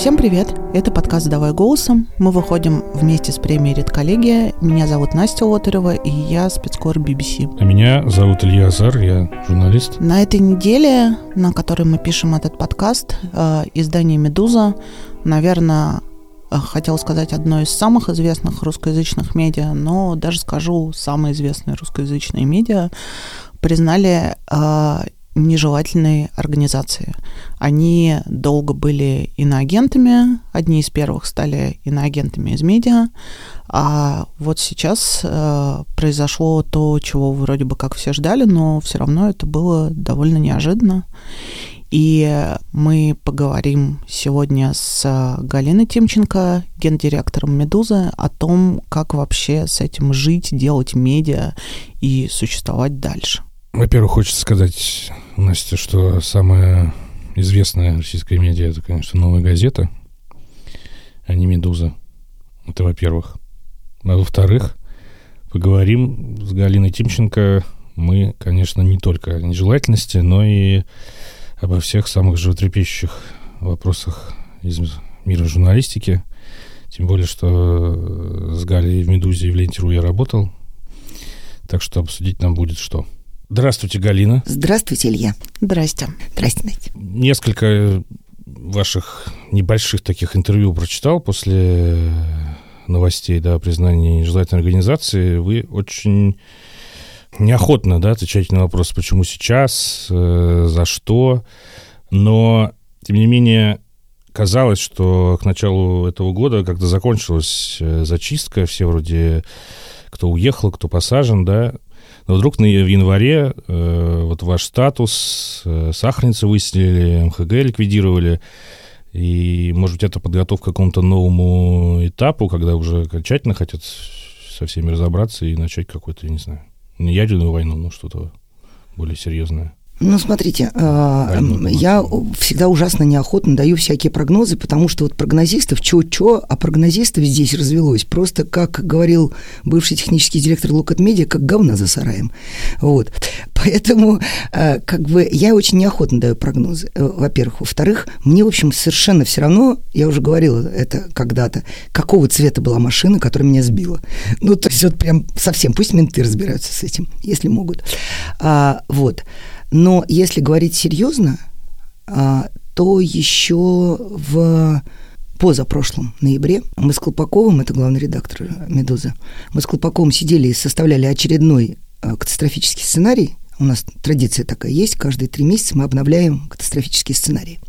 Всем привет! Это подкаст «Давай голосом». Мы выходим вместе с премией «Редколлегия». Меня зовут Настя Лотарева, и я спецкор BBC. А меня зовут Илья Азар, я журналист. На этой неделе, на которой мы пишем этот подкаст, э, издание «Медуза», наверное, э, хотел сказать одно из самых известных русскоязычных медиа, но даже скажу, самые известные русскоязычные медиа признали э, нежелательной организации. Они долго были иноагентами, одни из первых стали иноагентами из медиа, а вот сейчас э, произошло то, чего вроде бы как все ждали, но все равно это было довольно неожиданно. И мы поговорим сегодня с Галиной Тимченко, гендиректором «Медузы», о том, как вообще с этим жить, делать медиа и существовать дальше. Во-первых, хочется сказать, Настя, что самая известная российская медиа это, конечно, новая газета, а не Медуза. Это во-первых. А во-вторых, поговорим с Галиной Тимченко мы, конечно, не только о нежелательности, но и обо всех самых животрепещущих вопросах из мира журналистики. Тем более, что с Галей в «Медузе» и в «Ленте.ру» я работал. Так что обсудить нам будет что. Здравствуйте, Галина. Здравствуйте, Илья. Здрасте. Здрасте, Настя. Несколько ваших небольших таких интервью прочитал после новостей, да, признания нежелательной организации. Вы очень неохотно, да, отвечаете на вопрос, почему сейчас, э, за что. Но, тем не менее, казалось, что к началу этого года как-то закончилась э, зачистка, все вроде кто уехал, кто посажен, да, но вдруг в январе э, вот ваш статус, э, сахарницы выселили, МХГ ликвидировали, и, может быть, это подготовка к какому-то новому этапу, когда уже окончательно хотят со всеми разобраться и начать какой-то, я не знаю, не ядерную войну, но что-то более серьезное. Ну, смотрите, э, я всегда ужасно неохотно даю всякие прогнозы, потому что вот прогнозистов, чё-чё, а прогнозистов здесь развелось. Просто, как говорил бывший технический директор Лукат Медиа, как говна за сараем. Вот. Поэтому, э, как бы, я очень неохотно даю прогнозы, э, во-первых. Во-вторых, мне, в общем, совершенно все равно, я уже говорила это когда-то, какого цвета была машина, которая меня сбила. Ну, то есть вот прям совсем, пусть менты разбираются с этим, если могут. А, вот. Но если говорить серьезно, а, то еще в позапрошлом ноябре мы с Колпаковым, это главный редактор «Медузы», мы с Колпаковым сидели и составляли очередной а, катастрофический сценарий. У нас традиция такая есть, каждые три месяца мы обновляем катастрофические сценарии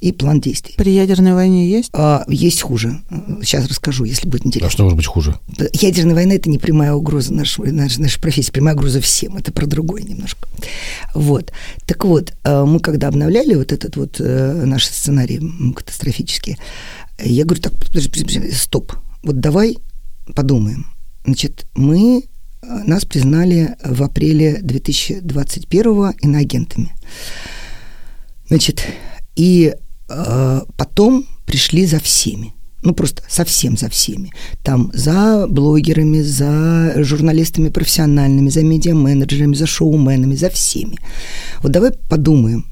и план действий. При ядерной войне есть? А, есть хуже. Сейчас расскажу, если будет интересно. А что может быть хуже? Ядерная война – это не прямая угроза нашей, нашей, нашей профессии, прямая угроза всем. Это про другое немножко. Вот. Так вот, а, мы когда обновляли вот этот вот э, наш сценарий катастрофический, я говорю, так, подожди, подожди, стоп. Вот давай подумаем. Значит, мы э, нас признали в апреле 2021 иноагентами. Значит, и э, потом пришли за всеми. Ну, просто совсем за всеми. Там за блогерами, за журналистами профессиональными, за медиа-менеджерами, за шоуменами, за всеми. Вот давай подумаем.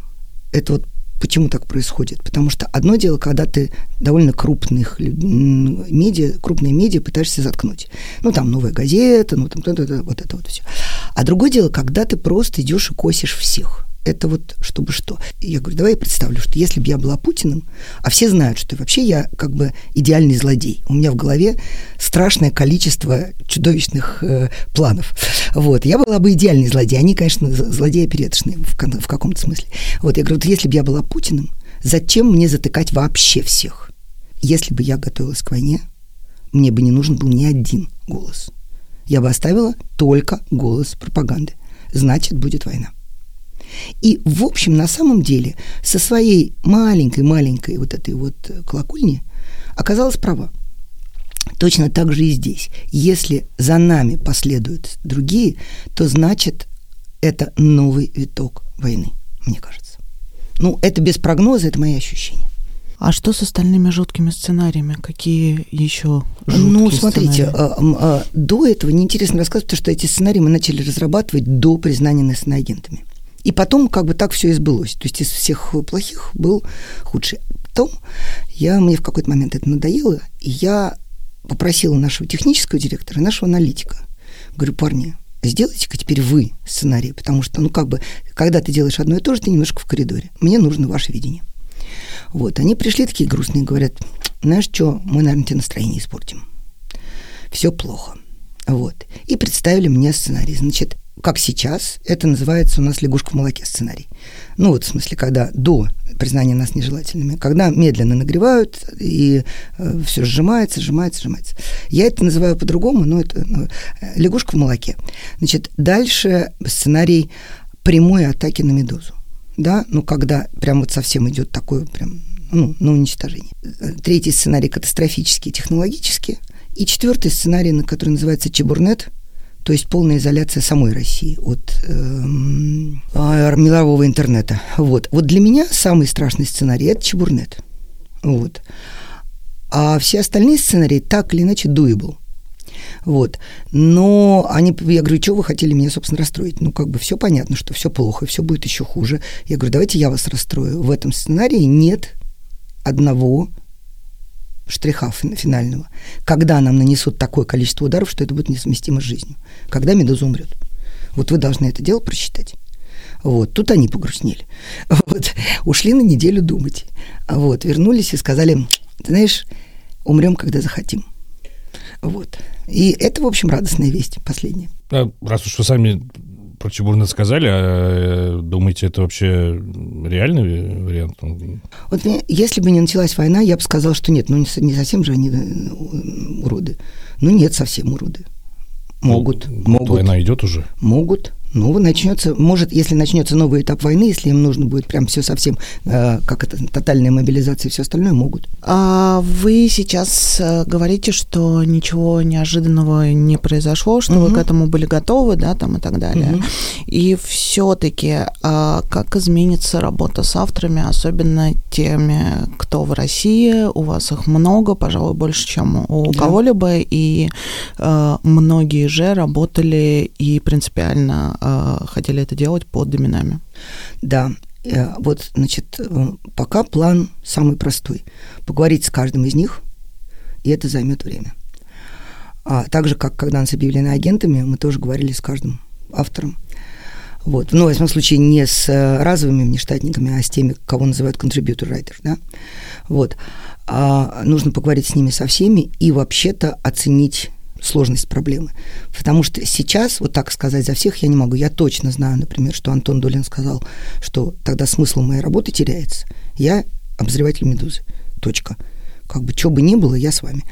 Это вот Почему так происходит? Потому что одно дело, когда ты довольно крупных медиа, крупные медиа пытаешься заткнуть. Ну, там новая газета, ну, там вот это вот все. А другое дело, когда ты просто идешь и косишь всех это вот чтобы что. Я говорю, давай я представлю, что если бы я была Путиным, а все знают, что вообще я как бы идеальный злодей. У меня в голове страшное количество чудовищных э, планов. Вот, я была бы идеальный злодей. Они, конечно, злодеи опереточные в, в каком-то смысле. Вот, я говорю, вот если бы я была Путиным, зачем мне затыкать вообще всех? Если бы я готовилась к войне, мне бы не нужен был ни один голос. Я бы оставила только голос пропаганды. Значит, будет война. И, в общем, на самом деле, со своей маленькой-маленькой вот этой вот колокольни оказалась права. Точно так же и здесь. Если за нами последуют другие, то значит это новый виток войны, мне кажется. Ну, это без прогноза, это мои ощущения. А что с остальными жуткими сценариями? Какие еще жуткие Ну, смотрите, а, а, до этого неинтересно рассказывать, потому что эти сценарии мы начали разрабатывать до признания нас иноагентами. И потом как бы так все и сбылось. То есть из всех плохих был худший. потом я, мне в какой-то момент это надоело, и я попросила нашего технического директора, нашего аналитика. Говорю, парни, сделайте-ка теперь вы сценарий, потому что, ну, как бы, когда ты делаешь одно и то же, ты немножко в коридоре. Мне нужно ваше видение. Вот, они пришли такие грустные, говорят, знаешь что, мы, наверное, тебе настроение испортим. Все плохо. Вот. И представили мне сценарий. Значит, как сейчас, это называется у нас лягушка в молоке сценарий. Ну вот, в смысле, когда до признания нас нежелательными, когда медленно нагревают, и э, все сжимается, сжимается, сжимается. Я это называю по-другому, но это ну, лягушка в молоке. Значит, дальше сценарий прямой атаки на медузу. Да, ну когда прям вот совсем идет такое прям ну, на уничтожение. Третий сценарий катастрофический, технологический. И четвертый сценарий, на который называется Чебурнет, то есть полная изоляция самой России от э, мирового интернета. Вот. вот для меня самый страшный сценарий – это Чебурнет. Вот. А все остальные сценарии так или иначе doable. Вот. Но они, я говорю, что вы хотели меня, собственно, расстроить? Ну, как бы все понятно, что все плохо, все будет еще хуже. Я говорю, давайте я вас расстрою. В этом сценарии нет одного штриха финального, когда нам нанесут такое количество ударов, что это будет несовместимо с жизнью, когда медуза умрет. Вот вы должны это дело просчитать. Вот, тут они погрустнели. Вот, ушли на неделю думать. Вот, вернулись и сказали, ты знаешь, умрем, когда захотим. Вот. И это, в общем, радостная весть последняя. А раз уж вы сами про Чебурнет сказали, а э, думаете, это вообще реальный вариант? Вот если бы не началась война, я бы сказал, что нет, ну не совсем же они э, уроды. Ну нет, совсем уроды. Могут, ну, могут. Война идет уже? Могут. Ну, начнется, может, если начнется новый этап войны, если им нужно будет прям все совсем, э, как это, тотальная мобилизация и все остальное, могут. А вы сейчас э, говорите, что ничего неожиданного не произошло, что угу. вы к этому были готовы, да, там и так далее. Угу. И все-таки, а как изменится работа с авторами, особенно теми, кто в России, у вас их много, пожалуй, больше, чем у да. кого-либо, и э, многие же работали и принципиально э, хотели это делать под именами. Да, э, вот, значит, э, пока план самый простой. Поговорить с каждым из них, и это займет время. А так же, как когда нас объявлены агентами, мы тоже говорили с каждым автором. Вот. Ну, в этом случае не с э, разовыми внештатниками, а с теми, кого называют contributor writer, да. Вот. А нужно поговорить с ними со всеми и вообще-то оценить сложность проблемы. Потому что сейчас, вот так сказать за всех я не могу. Я точно знаю, например, что Антон Долин сказал, что тогда смысл моей работы теряется. Я обозреватель «Медузы». Точка. Как бы что бы ни было, я с вами.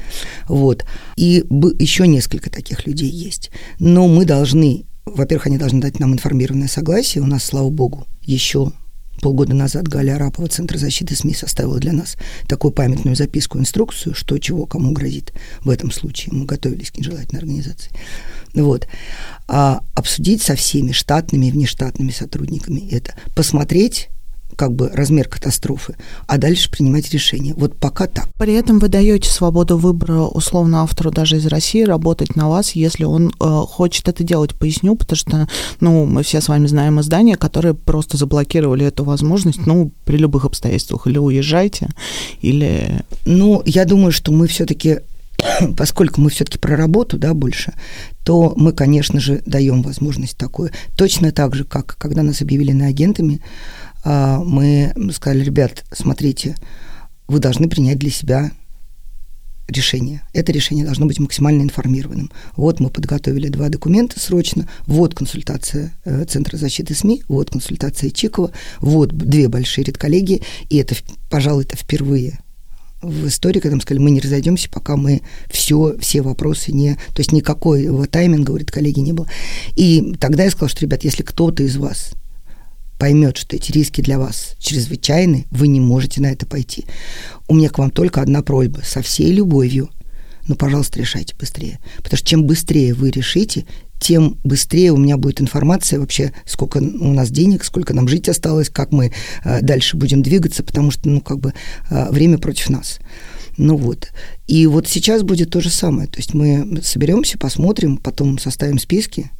Вот. И еще несколько таких людей есть. Но мы должны, во-первых, они должны дать нам информированное согласие. У нас, слава богу, еще полгода назад Галя Арапова, Центр защиты СМИ, составила для нас такую памятную записку, инструкцию, что чего кому грозит в этом случае. Мы готовились к нежелательной организации. Вот. А обсудить со всеми штатными и внештатными сотрудниками это. Посмотреть как бы размер катастрофы, а дальше принимать решение. Вот пока так. При этом вы даете свободу выбора условно автору даже из России работать на вас, если он э, хочет это делать. Поясню, потому что, ну, мы все с вами знаем издания, которые просто заблокировали эту возможность, ну, при любых обстоятельствах. Или уезжайте, или... Ну, я думаю, что мы все-таки поскольку мы все-таки про работу, да, больше, то мы, конечно же, даем возможность такую. Точно так же, как когда нас объявили на агентами, мы сказали, ребят, смотрите, вы должны принять для себя решение. Это решение должно быть максимально информированным. Вот мы подготовили два документа срочно. Вот консультация э, Центра защиты СМИ, вот консультация Чикова, вот две большие редколлегии. И это, пожалуй, это впервые в истории, когда мы сказали, мы не разойдемся, пока мы все, все вопросы не... То есть никакого тайминга, говорит, коллеги, не было. И тогда я сказала, что, ребят, если кто-то из вас поймет, что эти риски для вас чрезвычайны, вы не можете на это пойти. У меня к вам только одна просьба, со всей любовью, ну, пожалуйста, решайте быстрее. Потому что чем быстрее вы решите, тем быстрее у меня будет информация вообще, сколько у нас денег, сколько нам жить осталось, как мы э, дальше будем двигаться, потому что, ну, как бы э, время против нас. Ну вот. И вот сейчас будет то же самое. То есть мы соберемся, посмотрим, потом составим списки,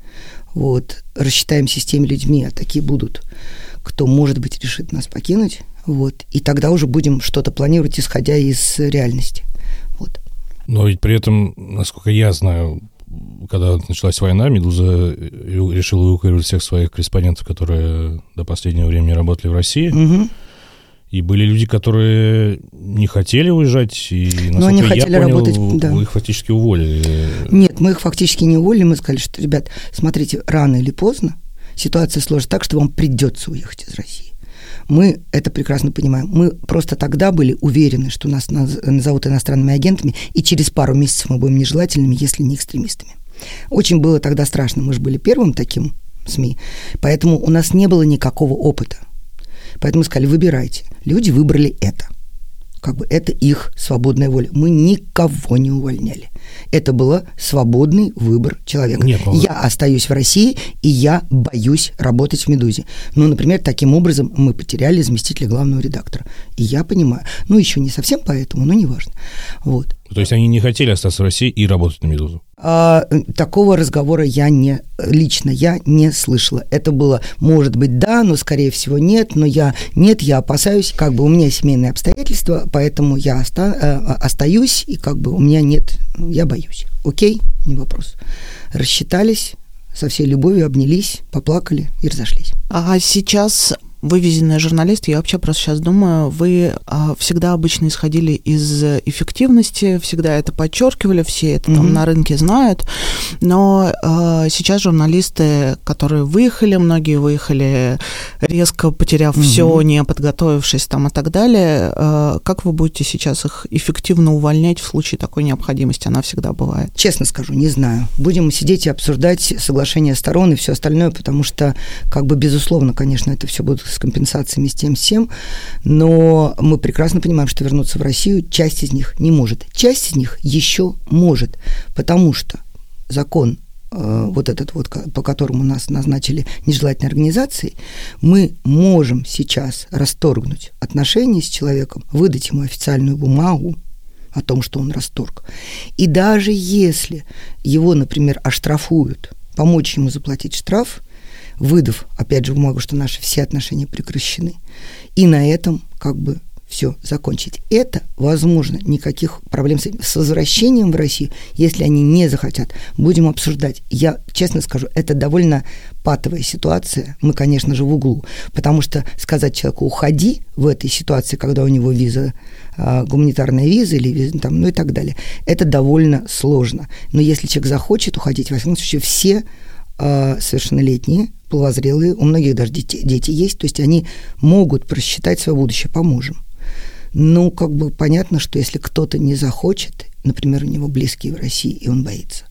вот, рассчитаемся с теми людьми, а такие будут, кто, может быть, решит нас покинуть. Вот. И тогда уже будем что-то планировать, исходя из реальности. Вот. Но ведь при этом, насколько я знаю, когда началась война, «Медуза» решила эвакуировать всех своих корреспондентов, которые до последнего времени работали в России. Угу. И были люди, которые не хотели уезжать, и, Но они хотели я понял, работать, да. вы их фактически уволили. Нет, мы их фактически не уволили, мы сказали, что, ребят, смотрите, рано или поздно ситуация сложится так, что вам придется уехать из России. Мы это прекрасно понимаем. Мы просто тогда были уверены, что нас назовут иностранными агентами, и через пару месяцев мы будем нежелательными, если не экстремистами. Очень было тогда страшно. Мы же были первым таким СМИ, поэтому у нас не было никакого опыта. Поэтому сказали, выбирайте. Люди выбрали это как бы это их свободная воля. Мы никого не увольняли. Это был свободный выбор человека. Нет. Я остаюсь в России, и я боюсь работать в «Медузе». Ну, например, таким образом мы потеряли заместителя главного редактора. И я понимаю. Ну, еще не совсем поэтому, но неважно. Вот. То есть они не хотели остаться в России и работать на «Медузу»? А, такого разговора я не, лично я не слышала. Это было, может быть, да, но, скорее всего, нет, но я, нет, я опасаюсь, как бы у меня семейные обстоятельства, поэтому я оста, э, остаюсь, и как бы у меня нет, я боюсь. Окей, не вопрос. Рассчитались, со всей любовью обнялись, поплакали и разошлись. А сейчас вывезенный журналист, я вообще просто сейчас думаю, вы а, всегда обычно исходили из эффективности, всегда это подчеркивали, все это mm-hmm. там на рынке знают, но а, сейчас журналисты, которые выехали, многие выехали резко потеряв mm-hmm. все, не подготовившись там и так далее, а, как вы будете сейчас их эффективно увольнять в случае такой необходимости? Она всегда бывает. Честно скажу, не знаю. Будем сидеть и обсуждать соглашение сторон и все остальное, потому что, как бы, безусловно, конечно, это все будет с компенсациями, с тем, всем, но мы прекрасно понимаем, что вернуться в Россию часть из них не может. Часть из них еще может, потому что закон э, вот этот вот, по которому нас назначили нежелательной организацией, мы можем сейчас расторгнуть отношения с человеком, выдать ему официальную бумагу о том, что он расторг. И даже если его, например, оштрафуют, помочь ему заплатить штраф, выдав, опять же, бумагу, что наши все отношения прекращены. И на этом как бы все закончить. Это возможно, никаких проблем с, с возвращением в Россию, если они не захотят, будем обсуждать. Я честно скажу, это довольно патовая ситуация. Мы, конечно же, в углу, потому что сказать человеку уходи в этой ситуации, когда у него виза, а, гуманитарная виза или виза, там, ну и так далее, это довольно сложно. Но если человек захочет уходить, во всяком случае, все а, совершеннолетние половозрелые, у многих даже дети, дети есть, то есть они могут просчитать свое будущее, поможем. Ну, как бы понятно, что если кто-то не захочет, например, у него близкие в России, и он боится,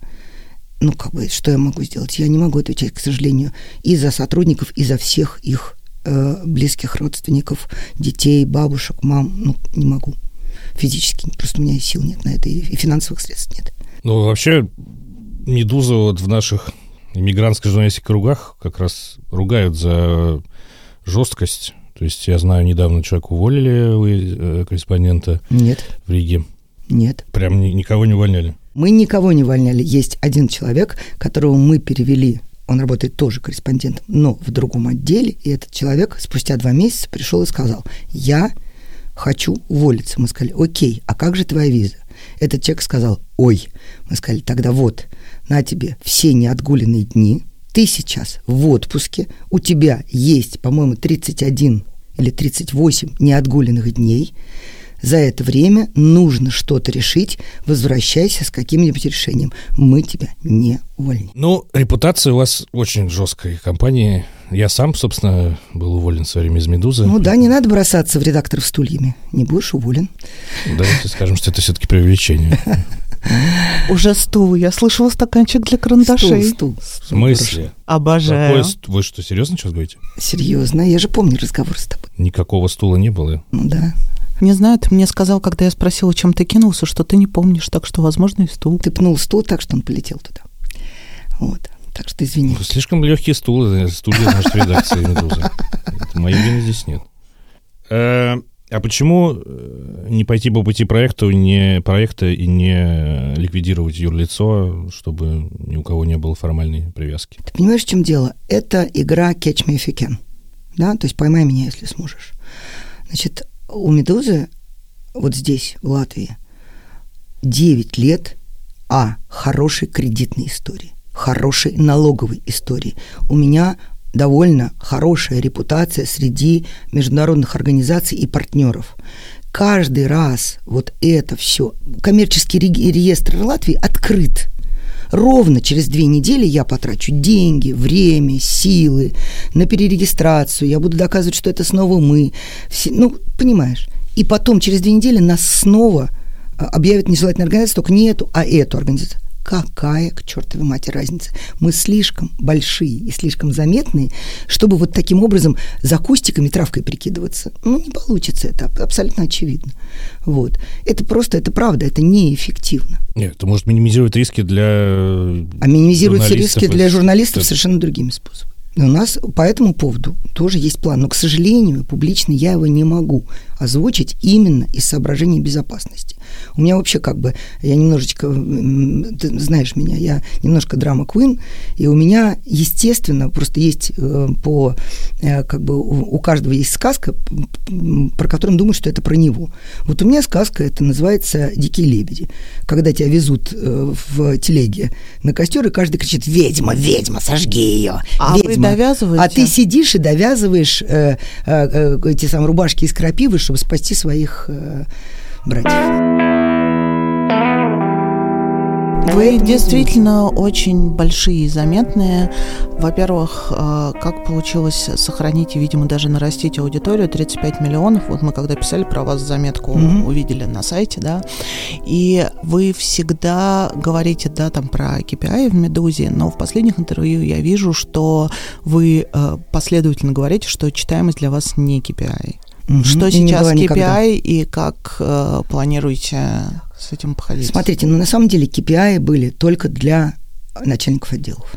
ну, как бы, что я могу сделать? Я не могу отвечать, к сожалению, и за сотрудников, и за всех их э, близких родственников, детей, бабушек, мам, ну, не могу. Физически, просто у меня сил нет на это, и финансовых средств нет. Ну, вообще, «Медуза» вот в наших иммигрантских журналистских кругах как раз ругают за жесткость. То есть я знаю, недавно человека уволили, вы, э, корреспондента Нет. в Риге. Нет. Прям ни, никого не увольняли? Мы никого не увольняли. Есть один человек, которого мы перевели он работает тоже корреспондентом, но в другом отделе, и этот человек спустя два месяца пришел и сказал, я хочу уволиться. Мы сказали, окей, а как же твоя виза? Этот человек сказал, ой. Мы сказали, тогда вот, на тебе все неотгуленные дни, ты сейчас в отпуске, у тебя есть, по-моему, 31 или 38 неотгуленных дней, за это время нужно что-то решить, возвращайся с каким-нибудь решением. Мы тебя не увольним. Ну, репутация у вас очень жесткая компании. Я сам, собственно, был уволен в свое время из «Медузы». Ну да, не надо бросаться в редакторов стульями. Не будешь уволен. Давайте скажем, что это все-таки преувеличение. Уже стул. Я слышала стаканчик для карандашей. Стул, стул. В смысле? Обожаю. Какой, вы что, серьезно сейчас говорите? Серьезно. Я же помню разговор с тобой. Никакого стула не было? Ну да. Не знаю, ты мне сказал, когда я спросила, чем ты кинулся, что ты не помнишь, так что, возможно, и стул. Ты пнул стул так, что он полетел туда. Вот. Так что извини. Ну, слишком легкие стулы, стулья нашей редакции «Медузы». Моей вины здесь нет. Э, а почему э, не пойти по пути проекта, не, проекта и не ликвидировать юрлицо, чтобы ни у кого не было формальной привязки? Ты понимаешь, в чем дело? Это игра Catch Me If You Can. да, то есть поймай меня, если сможешь. Значит, у «Медузы» вот здесь, в Латвии, 9 лет, а, хорошей кредитной истории, хорошей налоговой истории. У меня довольно хорошая репутация среди международных организаций и партнеров. Каждый раз вот это все, коммерческий реестр Латвии открыт. Ровно через две недели я потрачу деньги, время, силы на перерегистрацию. Я буду доказывать, что это снова мы. Все, ну, понимаешь. И потом через две недели нас снова а, объявят нежелательной организацией, только не эту, а эту организацию. Какая к чертовой матери разница? Мы слишком большие и слишком заметные, чтобы вот таким образом за кустиками травкой прикидываться. Ну, не получится это, абсолютно очевидно. Вот. Это просто, это правда, это неэффективно. Нет, это может минимизировать риски для А минимизируют риски для журналистов это... совершенно другими способами. У нас по этому поводу тоже есть план, но, к сожалению, публично я его не могу озвучить именно из соображений безопасности. У меня вообще как бы, я немножечко, ты знаешь меня, я немножко драма Квин, и у меня, естественно, просто есть э, по, э, как бы у каждого есть сказка, про которую он думает, что это про него. Вот у меня сказка, это называется «Дикие лебеди». Когда тебя везут э, в телеге на костер, и каждый кричит «Ведьма, ведьма, сожги ее!» А ведьма. вы довязываете? А ты сидишь и довязываешь э, э, эти самые рубашки из крапивы, чтобы спасти своих э, братьев. Вы действительно очень большие и заметные. Во-первых, э, как получилось сохранить и, видимо, даже нарастить аудиторию 35 миллионов. Вот мы когда писали про вас заметку, mm-hmm. увидели на сайте, да. И вы всегда говорите, да, там про KPI в Медузе, но в последних интервью я вижу, что вы э, последовательно говорите, что читаемость для вас не KPI. Угу. Что сейчас KPI никогда. и как э, планируете с этим походить? Смотрите, ну на самом деле KPI были только для начальников отделов.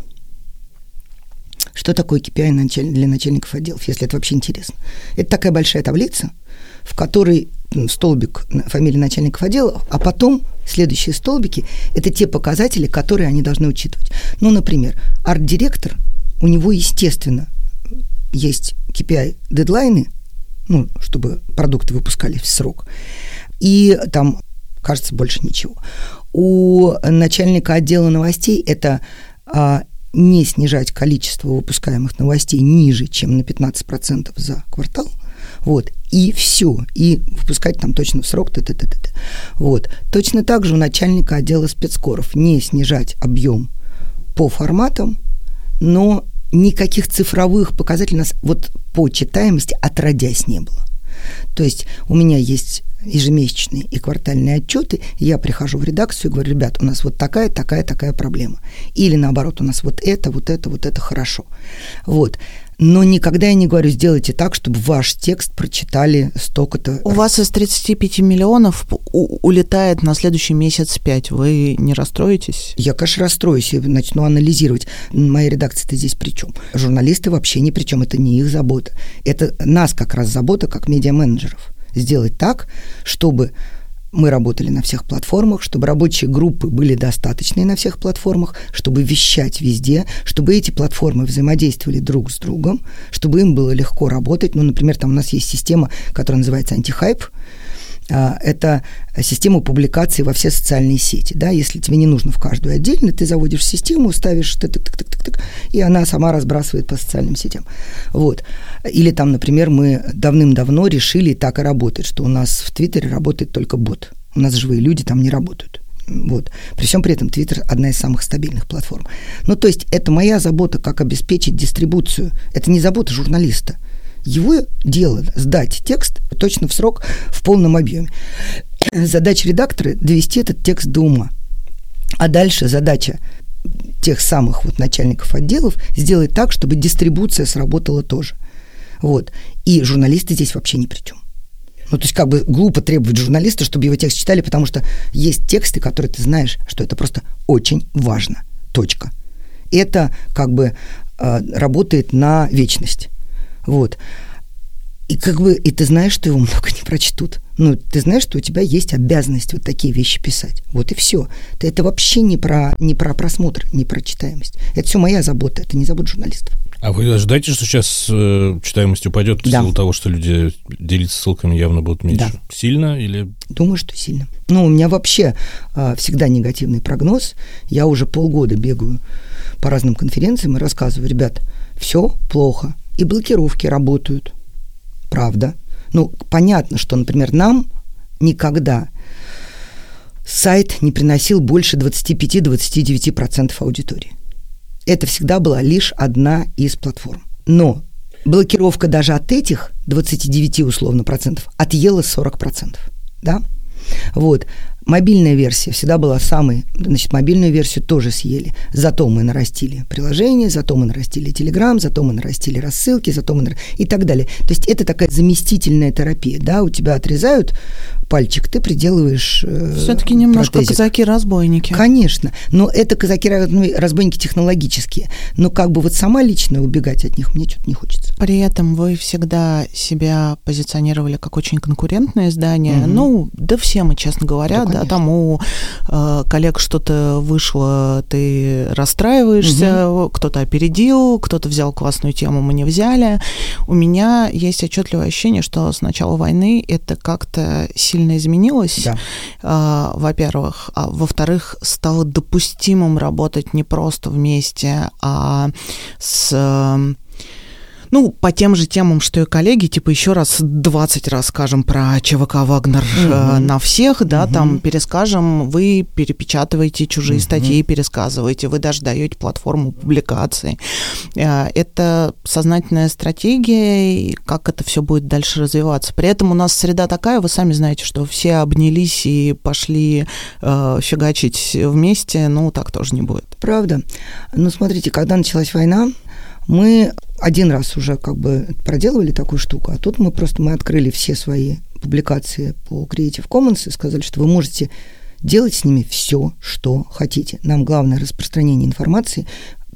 Что такое KPI для начальников отделов, если это вообще интересно? Это такая большая таблица, в которой столбик фамилии начальников отделов, а потом следующие столбики – это те показатели, которые они должны учитывать. Ну, например, арт-директор, у него, естественно, есть KPI-дедлайны, ну, чтобы продукты выпускались в срок. И там, кажется, больше ничего. У начальника отдела новостей это а, не снижать количество выпускаемых новостей ниже, чем на 15% за квартал. Вот, и все, и выпускать там точно в срок, т -т -т -т -т. Вот. Точно так же у начальника отдела спецкоров не снижать объем по форматам, но никаких цифровых показателей у нас вот по читаемости отродясь не было. То есть у меня есть ежемесячные и квартальные отчеты, я прихожу в редакцию и говорю, ребят, у нас вот такая, такая, такая проблема. Или наоборот, у нас вот это, вот это, вот это хорошо. Вот но никогда я не говорю, сделайте так, чтобы ваш текст прочитали столько-то. У вас из 35 миллионов улетает на следующий месяц 5. Вы не расстроитесь? Я, конечно, расстроюсь и начну анализировать. Моя редакция-то здесь при чем? Журналисты вообще ни при чем. Это не их забота. Это нас как раз забота, как медиа-менеджеров. Сделать так, чтобы мы работали на всех платформах, чтобы рабочие группы были достаточные на всех платформах, чтобы вещать везде, чтобы эти платформы взаимодействовали друг с другом, чтобы им было легко работать. Ну, например, там у нас есть система, которая называется антихайп, это система публикации во все социальные сети. Да? Если тебе не нужно в каждую отдельно, ты заводишь систему, ставишь тык -тык -тык -тык -тык, и она сама разбрасывает по социальным сетям. Вот. Или там, например, мы давным-давно решили, так и работает, что у нас в Твиттере работает только бот. У нас живые люди там не работают. Вот. При всем при этом Твиттер одна из самых стабильных платформ. Ну, то есть это моя забота, как обеспечить дистрибуцию. Это не забота журналиста. Его дело сдать текст точно в срок в полном объеме. Задача редактора – довести этот текст до ума. А дальше задача тех самых вот начальников отделов сделать так, чтобы дистрибуция сработала тоже. Вот. И журналисты здесь вообще ни при чем. Ну, то есть как бы глупо требовать журналиста, чтобы его текст читали, потому что есть тексты, которые ты знаешь, что это просто очень важно. Точка. Это как бы э, работает на вечность. Вот. И как бы, и ты знаешь, что его много не прочтут. Ну, ты знаешь, что у тебя есть обязанность вот такие вещи писать. Вот и все. Это вообще не про, не про просмотр, не про читаемость. Это все моя забота, это не забота журналистов. А вы ожидаете, что сейчас э, читаемость упадет в Да. силу того, что люди делиться ссылками явно будут меньше? Да. Сильно или... Думаю, что сильно. Ну, у меня вообще а, всегда негативный прогноз. Я уже полгода бегаю по разным конференциям и рассказываю, ребят, все плохо. И блокировки работают. Правда. Ну, понятно, что, например, нам никогда сайт не приносил больше 25-29% аудитории. Это всегда была лишь одна из платформ. Но блокировка даже от этих 29 условно процентов отъела 40 процентов. Да? Вот. Мобильная версия всегда была самой, значит, мобильную версию тоже съели. Зато мы нарастили приложение, зато мы нарастили Telegram, зато мы нарастили рассылки, зато мы нар- и так далее. То есть это такая заместительная терапия, да, у тебя отрезают пальчик, ты приделываешь э, Все-таки немножко казаки-разбойники. Конечно, но это казаки ну, разбойники технологические. Но как бы вот сама лично убегать от них мне что-то не хочется. При этом вы всегда себя позиционировали как очень конкурентное издание. Мгм. Ну, да все мы, честно говоря, Да, да, конечно. там у э, коллег что-то вышло, ты расстраиваешься, кто-то опередил, кто-то взял классную тему, мы не взяли. У меня есть отчетливое ощущение, что с начала войны это как-то сильно изменилось. Да. А, во-первых. А во-вторых, стало допустимым работать не просто вместе, а с... Ну, по тем же темам, что и коллеги, типа еще раз 20 раз скажем про ЧВК Вагнер э, Мгм. на всех, да, Мгм. там перескажем, вы перепечатываете чужие Мгм. статьи, пересказываете, вы даже даете платформу публикации. Э, Это сознательная стратегия, и как это все будет дальше развиваться. При этом у нас среда такая, вы сами знаете, что все обнялись и пошли э, фигачить вместе, ну, так тоже не будет. Правда. Ну, смотрите, когда началась война, мы один раз уже как бы проделывали такую штуку, а тут мы просто мы открыли все свои публикации по Creative Commons и сказали, что вы можете делать с ними все, что хотите. Нам главное распространение информации.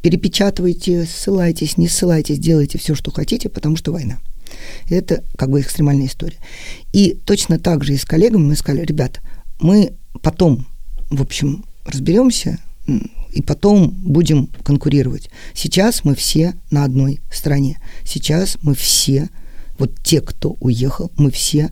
Перепечатывайте, ссылайтесь, не ссылайтесь, делайте все, что хотите, потому что война. Это как бы экстремальная история. И точно так же и с коллегами мы сказали, ребят, мы потом, в общем, разберемся, и потом будем конкурировать. Сейчас мы все на одной стороне. Сейчас мы все, вот те, кто уехал, мы все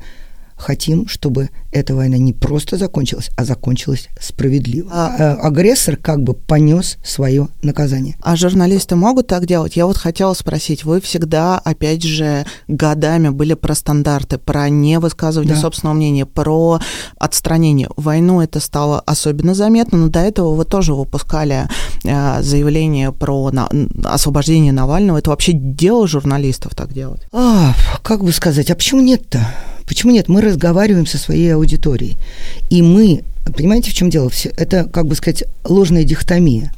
хотим, чтобы эта война не просто закончилась, а закончилась справедливо. А- А агрессор как бы понес свое наказание. А журналисты могут так делать? Я вот хотела спросить, вы всегда, опять же, годами были про стандарты, про невысказывание Да. собственного мнения, про отстранение. Войну это стало особенно заметно, но до этого вы тоже выпускали э, заявление про на- освобождение Навального. Это вообще дело журналистов так делать? А, как бы сказать, а почему нет-то? Почему нет? Мы разговариваем со своей аудиторией. И мы, понимаете, в чем дело? Все, это, как бы сказать, ложная дихотомия.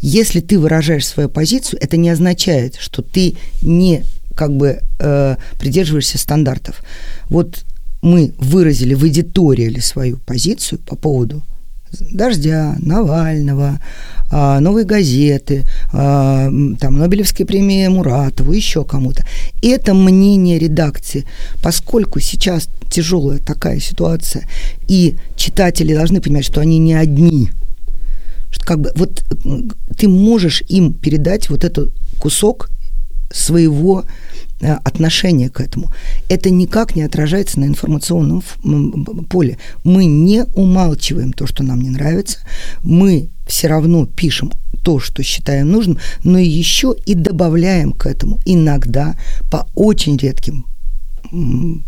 Если ты выражаешь свою позицию, это не означает, что ты не как бы э, придерживаешься стандартов. Вот мы выразили в эдиториале свою позицию по поводу Дождя, Навального, а, Новой газеты, а, там Нобелевской премии Муратову, еще кому-то. Это мнение редакции. Поскольку сейчас тяжелая такая ситуация, и читатели должны понимать, что они не одни, что как бы вот ты можешь им передать вот этот кусок своего э, отношения к этому. Это никак не отражается на информационном поле. Мы не умалчиваем то, что нам не нравится. Мы все равно пишем то, что считаем нужным, но еще и добавляем к этому иногда по очень редким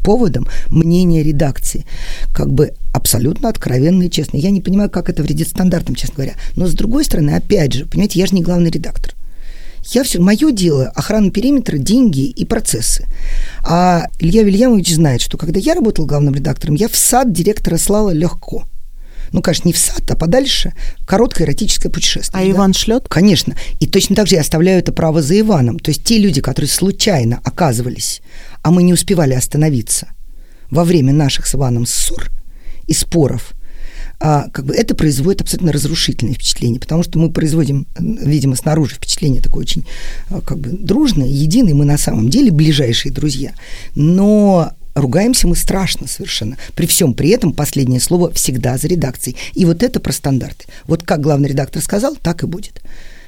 поводом мнение редакции. Как бы абсолютно откровенно и честно. Я не понимаю, как это вредит стандартам, честно говоря. Но с другой стороны, опять же, понимаете, я же не главный редактор. Я все, мое дело охрана периметра, деньги и процессы. А Илья Вильямович знает, что когда я работал главным редактором, я в сад директора слала легко. Ну, конечно, не в сад, а подальше. Короткое эротическое путешествие. А да. Иван шлет? Конечно. И точно так же я оставляю это право за Иваном. То есть те люди, которые случайно оказывались, а мы не успевали остановиться во время наших с Иваном ссор и споров, а, как бы это производит абсолютно разрушительное впечатление, потому что мы производим, видимо, снаружи впечатление такое очень а, как бы дружное, единое, мы на самом деле ближайшие друзья, но ругаемся мы страшно совершенно. При всем при этом последнее слово всегда за редакцией. И вот это про стандарты. Вот как главный редактор сказал, так и будет.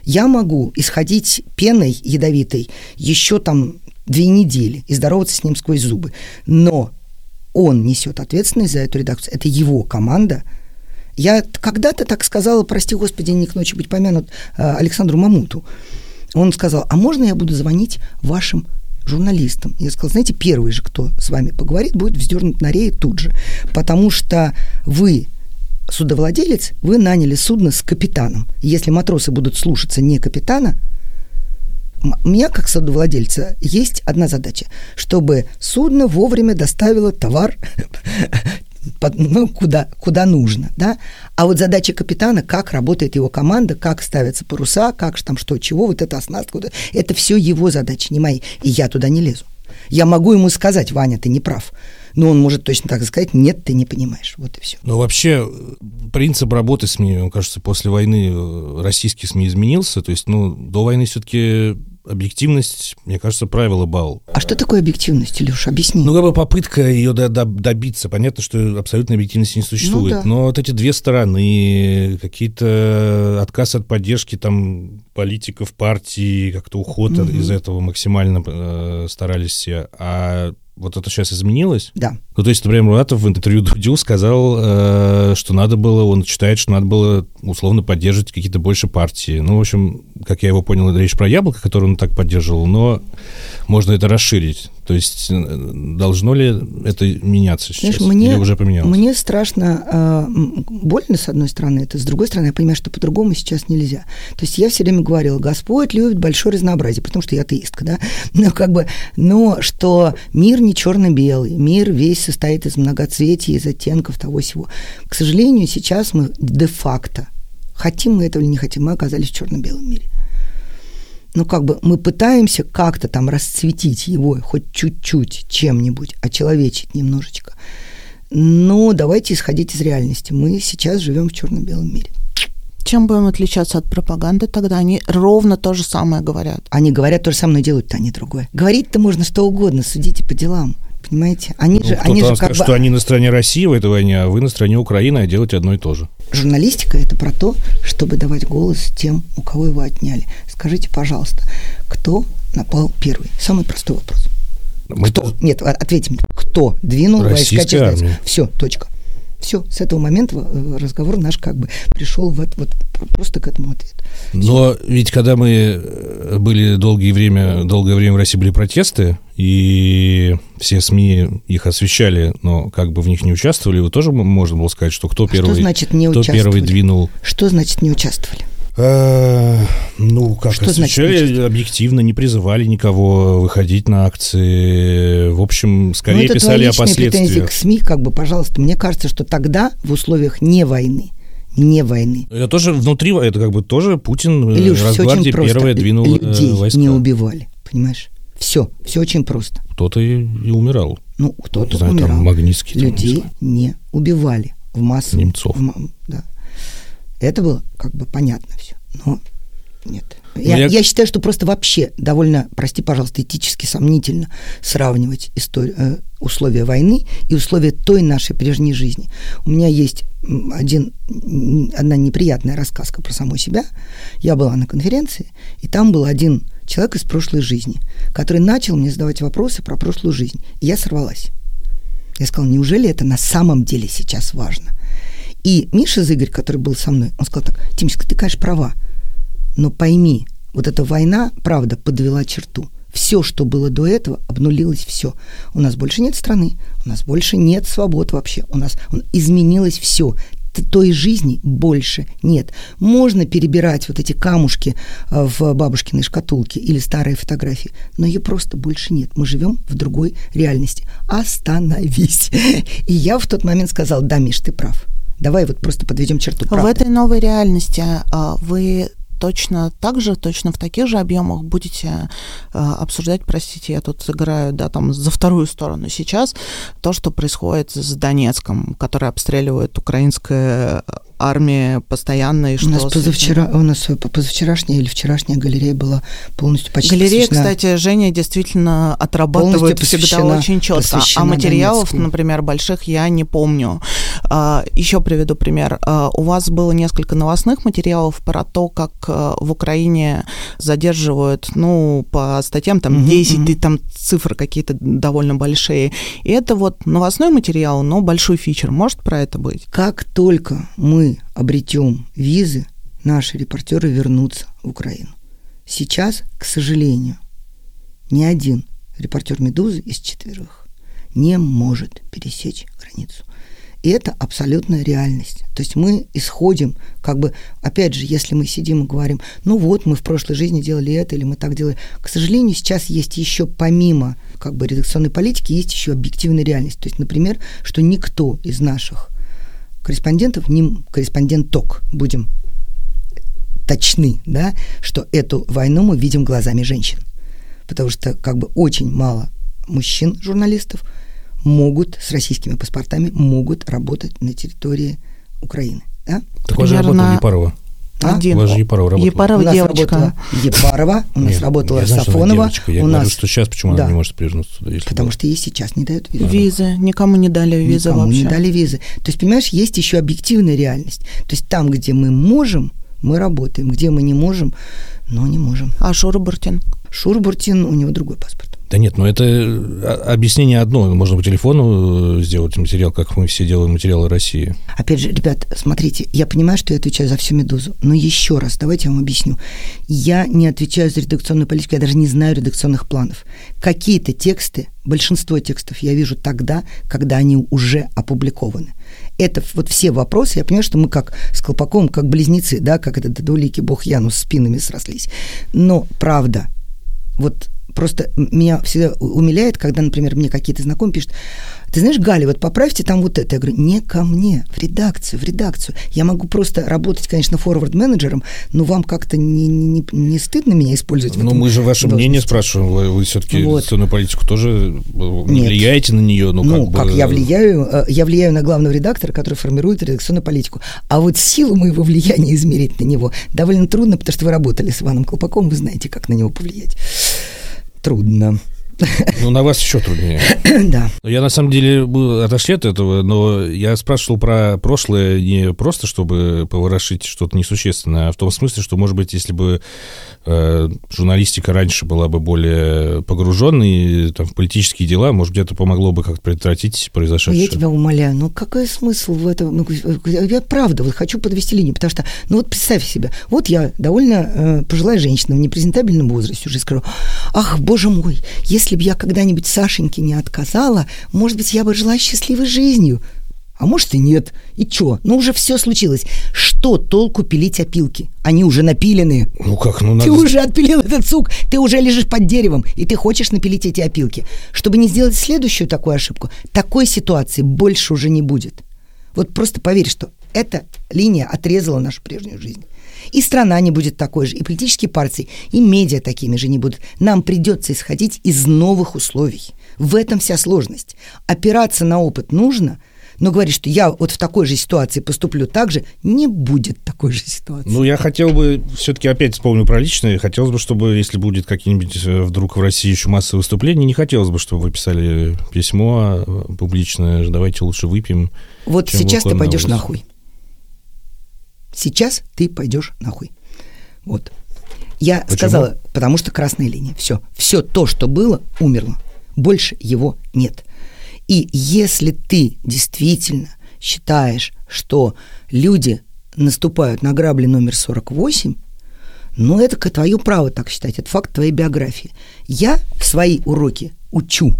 Я могу исходить пеной ядовитой еще там две недели и здороваться с ним сквозь зубы. Но он несет ответственность за эту редакцию. Это его команда. Я когда-то так сказала, прости господи, не к ночи быть помянут, э, Александру Мамуту. Он сказал, а можно я буду звонить вашим журналистам? Я сказала, знаете, первый же, кто с вами поговорит, будет вздернут на рее тут же. Потому что вы судовладелец, вы наняли судно с капитаном. Если матросы будут слушаться не капитана, у меня, как судовладельца, есть одна задача, чтобы судно вовремя доставило товар ну, куда, куда нужно, да. А вот задача капитана, как работает его команда, как ставятся паруса, как там что, чего, вот эта оснастка, вот, это все его задачи, не мои. И я туда не лезу. Я могу ему сказать, Ваня, ты не прав но он может точно так сказать, нет, ты не понимаешь. Вот и все. Но вообще принцип работы СМИ, мне кажется, после войны э, российских СМИ изменился. То есть, ну, до войны все-таки объективность, мне кажется, правило бал. А что такое объективность, Илюш, объясни. Ну, как бы попытка ее до, до, добиться. Понятно, что абсолютной объективности не существует. Ну, да. Но вот эти две стороны, какие-то отказ от поддержки там политиков партии, как-то уход угу. из этого максимально э, старались все. А вот это сейчас изменилось? Да. Ну, то есть, например, Муратов в интервью Дудю сказал, э, что надо было, он считает, что надо было условно поддерживать какие-то больше партии. Ну, в общем, как я его понял, это речь про яблоко, которое он так поддерживал, но можно это расширить. То есть э, должно ли это меняться сейчас? Знаешь, мне, Или уже поменялось? Мне страшно, э, больно, с одной стороны, это, с другой стороны, я понимаю, что по-другому сейчас нельзя. То есть я все время говорила, Господь любит большое разнообразие, потому что я атеистка, да, но как бы, но что мир не черно-белый, мир весь состоит из многоцветия, из оттенков того всего. К сожалению, сейчас мы де-факто, хотим мы этого или не хотим, мы оказались в черно-белом мире ну, как бы мы пытаемся как-то там расцветить его хоть чуть-чуть чем-нибудь, очеловечить немножечко. Но давайте исходить из реальности. Мы сейчас живем в черно-белом мире. Чем будем отличаться от пропаганды тогда? Они ровно то же самое говорят. Они говорят то же самое, но делают-то они другое. Говорить-то можно что угодно, судите по делам. Понимаете? Они ну, же, они же как бы... что они на стороне России в этой войне, а вы на стороне Украины, а делаете одно и то же. Журналистика – это про то, чтобы давать голос тем, у кого его отняли. Скажите, пожалуйста, кто напал первый? Самый простой вопрос. Мы кто? То... Нет, ответьте мне. Кто двинул Российская войска армия. Все, точка. Все, с этого момента э, разговор наш как бы пришел вот, вот просто к этому ответу. Но ведь когда мы э, были долгое время, долгое время в России были протесты, и все СМИ их освещали, но как бы в них не участвовали, вы тоже можно было сказать, что кто а первый, что значит не кто первый двинул. Что значит не участвовали? Э, ну, как Что освещали объективно, не призывали никого выходить на акции. В общем, скорее ну, писали о последствиях. к СМИ, как бы, пожалуйста. Мне кажется, что тогда в условиях не войны, не войны. Это тоже внутри, это как бы тоже Путин э, Илюш, Росгвардия первая двинул э, Людей войска. не убивали, понимаешь? Все, все очень просто. Кто-то и, и умирал. Ну, кто-то умирал. Там Магнитский. Людей там, не убивали в массовом. Немцов. В, да. Это было как бы понятно все. Но нет. Я, я... я считаю, что просто вообще довольно, прости, пожалуйста, этически сомнительно сравнивать историю, э, условия войны и условия той нашей прежней жизни. У меня есть один, одна неприятная рассказка про саму себя. Я была на конференции, и там был один человек из прошлой жизни, который начал мне задавать вопросы про прошлую жизнь. И я сорвалась. Я сказала, неужели это на самом деле сейчас важно? И Миша Зыгорь, который был со мной, он сказал так, Тимочка, ты, конечно, права, но пойми, вот эта война, правда, подвела черту. Все, что было до этого, обнулилось все. У нас больше нет страны, у нас больше нет свобод вообще, у нас изменилось все той жизни больше нет. Можно перебирать вот эти камушки э, в бабушкиной шкатулке или старые фотографии, но ее просто больше нет. Мы живем в другой реальности. Остановись. И я в тот момент сказал, да, Миш, ты прав. Давай вот просто подведем черту. Правда. В этой новой реальности а, вы точно так же, точно в таких же объемах будете э, обсуждать, простите, я тут играю, да, там за вторую сторону сейчас, то, что происходит с Донецком, который обстреливает украинская армия постоянно. И у нас позавчера, у нас позавчерашняя или вчерашняя галерея была полностью почти Галерея, посвящена... кстати, Женя действительно отрабатывает всегда очень четко, а материалов, Донецку. например, больших я не помню. А, еще приведу пример. А, у вас было несколько новостных материалов про то, как а, в Украине задерживают, ну, по статьям там 10, угу, там цифры какие-то довольно большие. И это вот новостной материал, но большой фичер. Может про это быть? Как только мы обретем визы, наши репортеры вернутся в Украину. Сейчас, к сожалению, ни один репортер «Медузы» из четверых не может пересечь границу. И это абсолютная реальность. То есть мы исходим, как бы, опять же, если мы сидим и говорим, ну вот, мы в прошлой жизни делали это, или мы так делали. К сожалению, сейчас есть еще помимо как бы редакционной политики, есть еще объективная реальность. То есть, например, что никто из наших корреспондентов, не корреспонденток, будем точны, да, что эту войну мы видим глазами женщин. Потому что как бы очень мало мужчин-журналистов могут с российскими паспортами могут работать на территории Украины. Да? Так Примерно... работала Епарова. А? Один. У вас же Епарова работала. Епарова у нас девочка. Работала Епарова, у нас Нет, работала я знаю, Сафонова. Я у говорю, нас... что сейчас почему да. она не может привернуться туда? Если Потому было. что ей сейчас не дают визы. Визы. Никому не дали визы Никому вообще. не дали визы. То есть, понимаешь, есть еще объективная реальность. То есть там, где мы можем, мы работаем. Где мы не можем, но не можем. А Шурбуртин? Шурбуртин, у него другой паспорт. Да нет, ну это а, объяснение одно. Можно по телефону э, сделать материал, как мы все делаем материалы России. Опять же, ребят, смотрите, я понимаю, что я отвечаю за всю «Медузу», но еще раз, давайте я вам объясню. Я не отвечаю за редакционную политику, я даже не знаю редакционных планов. Какие-то тексты, большинство текстов я вижу тогда, когда они уже опубликованы это вот все вопросы, я понимаю, что мы как с Колпаковым, как близнецы, да, как этот двуликий бог Янус спинами срослись. Но правда, вот просто меня всегда умиляет, когда, например, мне какие-то знакомые пишут, ты знаешь, Галя, вот поправьте там вот это. Я говорю, не ко мне, в редакцию, в редакцию. Я могу просто работать, конечно, форвард-менеджером, но вам как-то не, не, не стыдно меня использовать? Ну, мы же ваше должности. мнение спрашиваем. Вы, вы все-таки вот. редакционную политику тоже э, не Нет. влияете на нее? Ну, ну как, как бы... я влияю? Э, я влияю на главного редактора, который формирует редакционную политику. А вот силу моего влияния измерить на него довольно трудно, потому что вы работали с Иваном Колпаком, вы знаете, как на него повлиять трудно. Ну, на вас еще труднее. да. Я, на самом деле, отошли от этого, но я спрашивал про прошлое не просто, чтобы поворошить что-то несущественное, а в том смысле, что, может быть, если бы э, журналистика раньше была бы более погруженной там, в политические дела, может быть, это помогло бы как-то предотвратить произошедшее. Я тебя умоляю, ну какой смысл в этом? Ну, я правда вот хочу подвести линию, потому что, ну вот представь себе, вот я довольно э, пожилая женщина в непрезентабельном возрасте уже скажу, ах, боже мой, если если бы я когда-нибудь Сашеньке не отказала, может быть, я бы жила счастливой жизнью. А может и нет. И чё? Ну уже все случилось. Что толку пилить опилки? Они уже напилены. Ну как, ну надо... Ты уже отпилил этот сук, ты уже лежишь под деревом, и ты хочешь напилить эти опилки. Чтобы не сделать следующую такую ошибку, такой ситуации больше уже не будет. Вот просто поверь, что эта линия отрезала нашу прежнюю жизнь. И страна не будет такой же, и политические партии, и медиа такими же не будут. Нам придется исходить из новых условий. В этом вся сложность. Опираться на опыт нужно – но говорить, что я вот в такой же ситуации поступлю так же, не будет такой же ситуации. Ну, я хотел бы, все-таки опять вспомню про личное, хотелось бы, чтобы, если будет какие-нибудь э, вдруг в России еще масса выступлений, не хотелось бы, чтобы вы писали письмо э, публичное, давайте лучше выпьем. Вот сейчас ты пойдешь нахуй. Сейчас ты пойдешь нахуй. Вот. Я Почему? сказала, потому что красная линия. Все. Все то, что было, умерло. Больше его нет. И если ты действительно считаешь, что люди наступают на грабли номер 48, ну, это твое право так считать, это факт твоей биографии. Я свои уроки учу,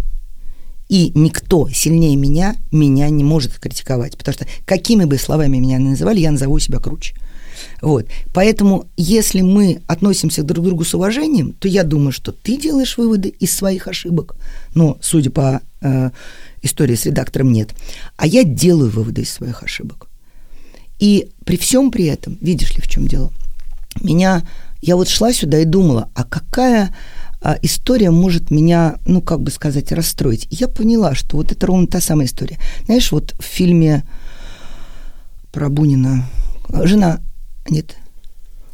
и никто сильнее меня меня не может критиковать, потому что какими бы словами меня ни называли, я назову себя круче. Вот. Поэтому, если мы относимся друг к другу с уважением, то я думаю, что ты делаешь выводы из своих ошибок. Но, судя по э, истории с редактором, нет. А я делаю выводы из своих ошибок. И при всем при этом, видишь ли, в чем дело, меня, я вот шла сюда и думала, а какая а, история может меня, ну, как бы сказать, расстроить. И я поняла, что вот это ровно та самая история. Знаешь, вот в фильме про Бунина жена, нет,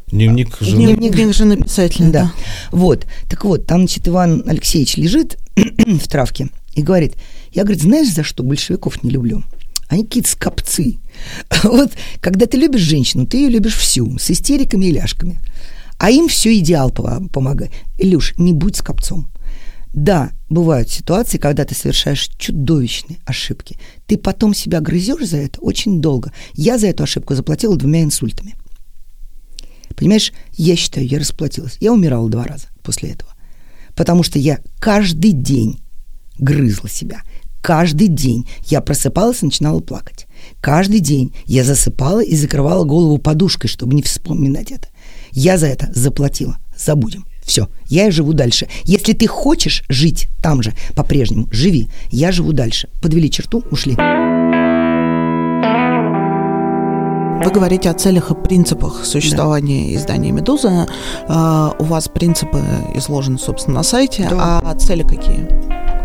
Дневник жены. Дневник, дневник жены писателя, да. да. Вот. Так вот, там, значит, Иван Алексеевич лежит в травке и говорит, я, говорит, знаешь, за что большевиков не люблю? Они какие-то скопцы. Вот когда ты любишь женщину, ты ее любишь всю, с истериками и ляжками. А им все идеал помогает. Илюш, не будь скопцом. Да, бывают ситуации, когда ты совершаешь чудовищные ошибки. Ты потом себя грызешь за это очень долго. Я за эту ошибку заплатила двумя инсультами. Понимаешь, я считаю, я расплатилась. Я умирала два раза после этого. Потому что я каждый день грызла себя. Каждый день я просыпалась и начинала плакать. Каждый день я засыпала и закрывала голову подушкой, чтобы не вспоминать это. Я за это заплатила. Забудем. Все, я и живу дальше. Если ты хочешь жить там же по-прежнему, живи. Я живу дальше. Подвели черту, ушли. Вы говорите о целях и принципах существования да. издания «Медуза». У вас принципы изложены, собственно, на сайте. Да. А цели какие?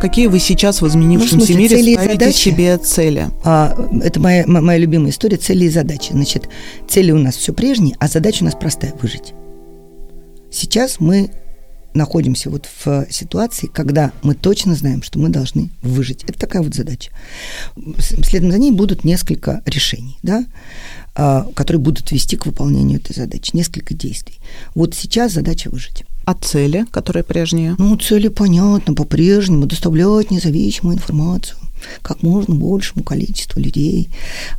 Какие вы сейчас в изменившемся ну, в смысле, мире цели ставите задачи? себе цели? А, это моя, моя любимая история цели и задачи. Значит, цели у нас все прежние, а задача у нас простая – выжить. Сейчас мы находимся вот в ситуации, когда мы точно знаем, что мы должны выжить. Это такая вот задача. Следом за ней будут несколько решений, да, которые будут вести к выполнению этой задачи, несколько действий. Вот сейчас задача выжить. А цели, которые прежние? Ну, цели понятно, по-прежнему доставлять независимую информацию как можно большему количеству людей,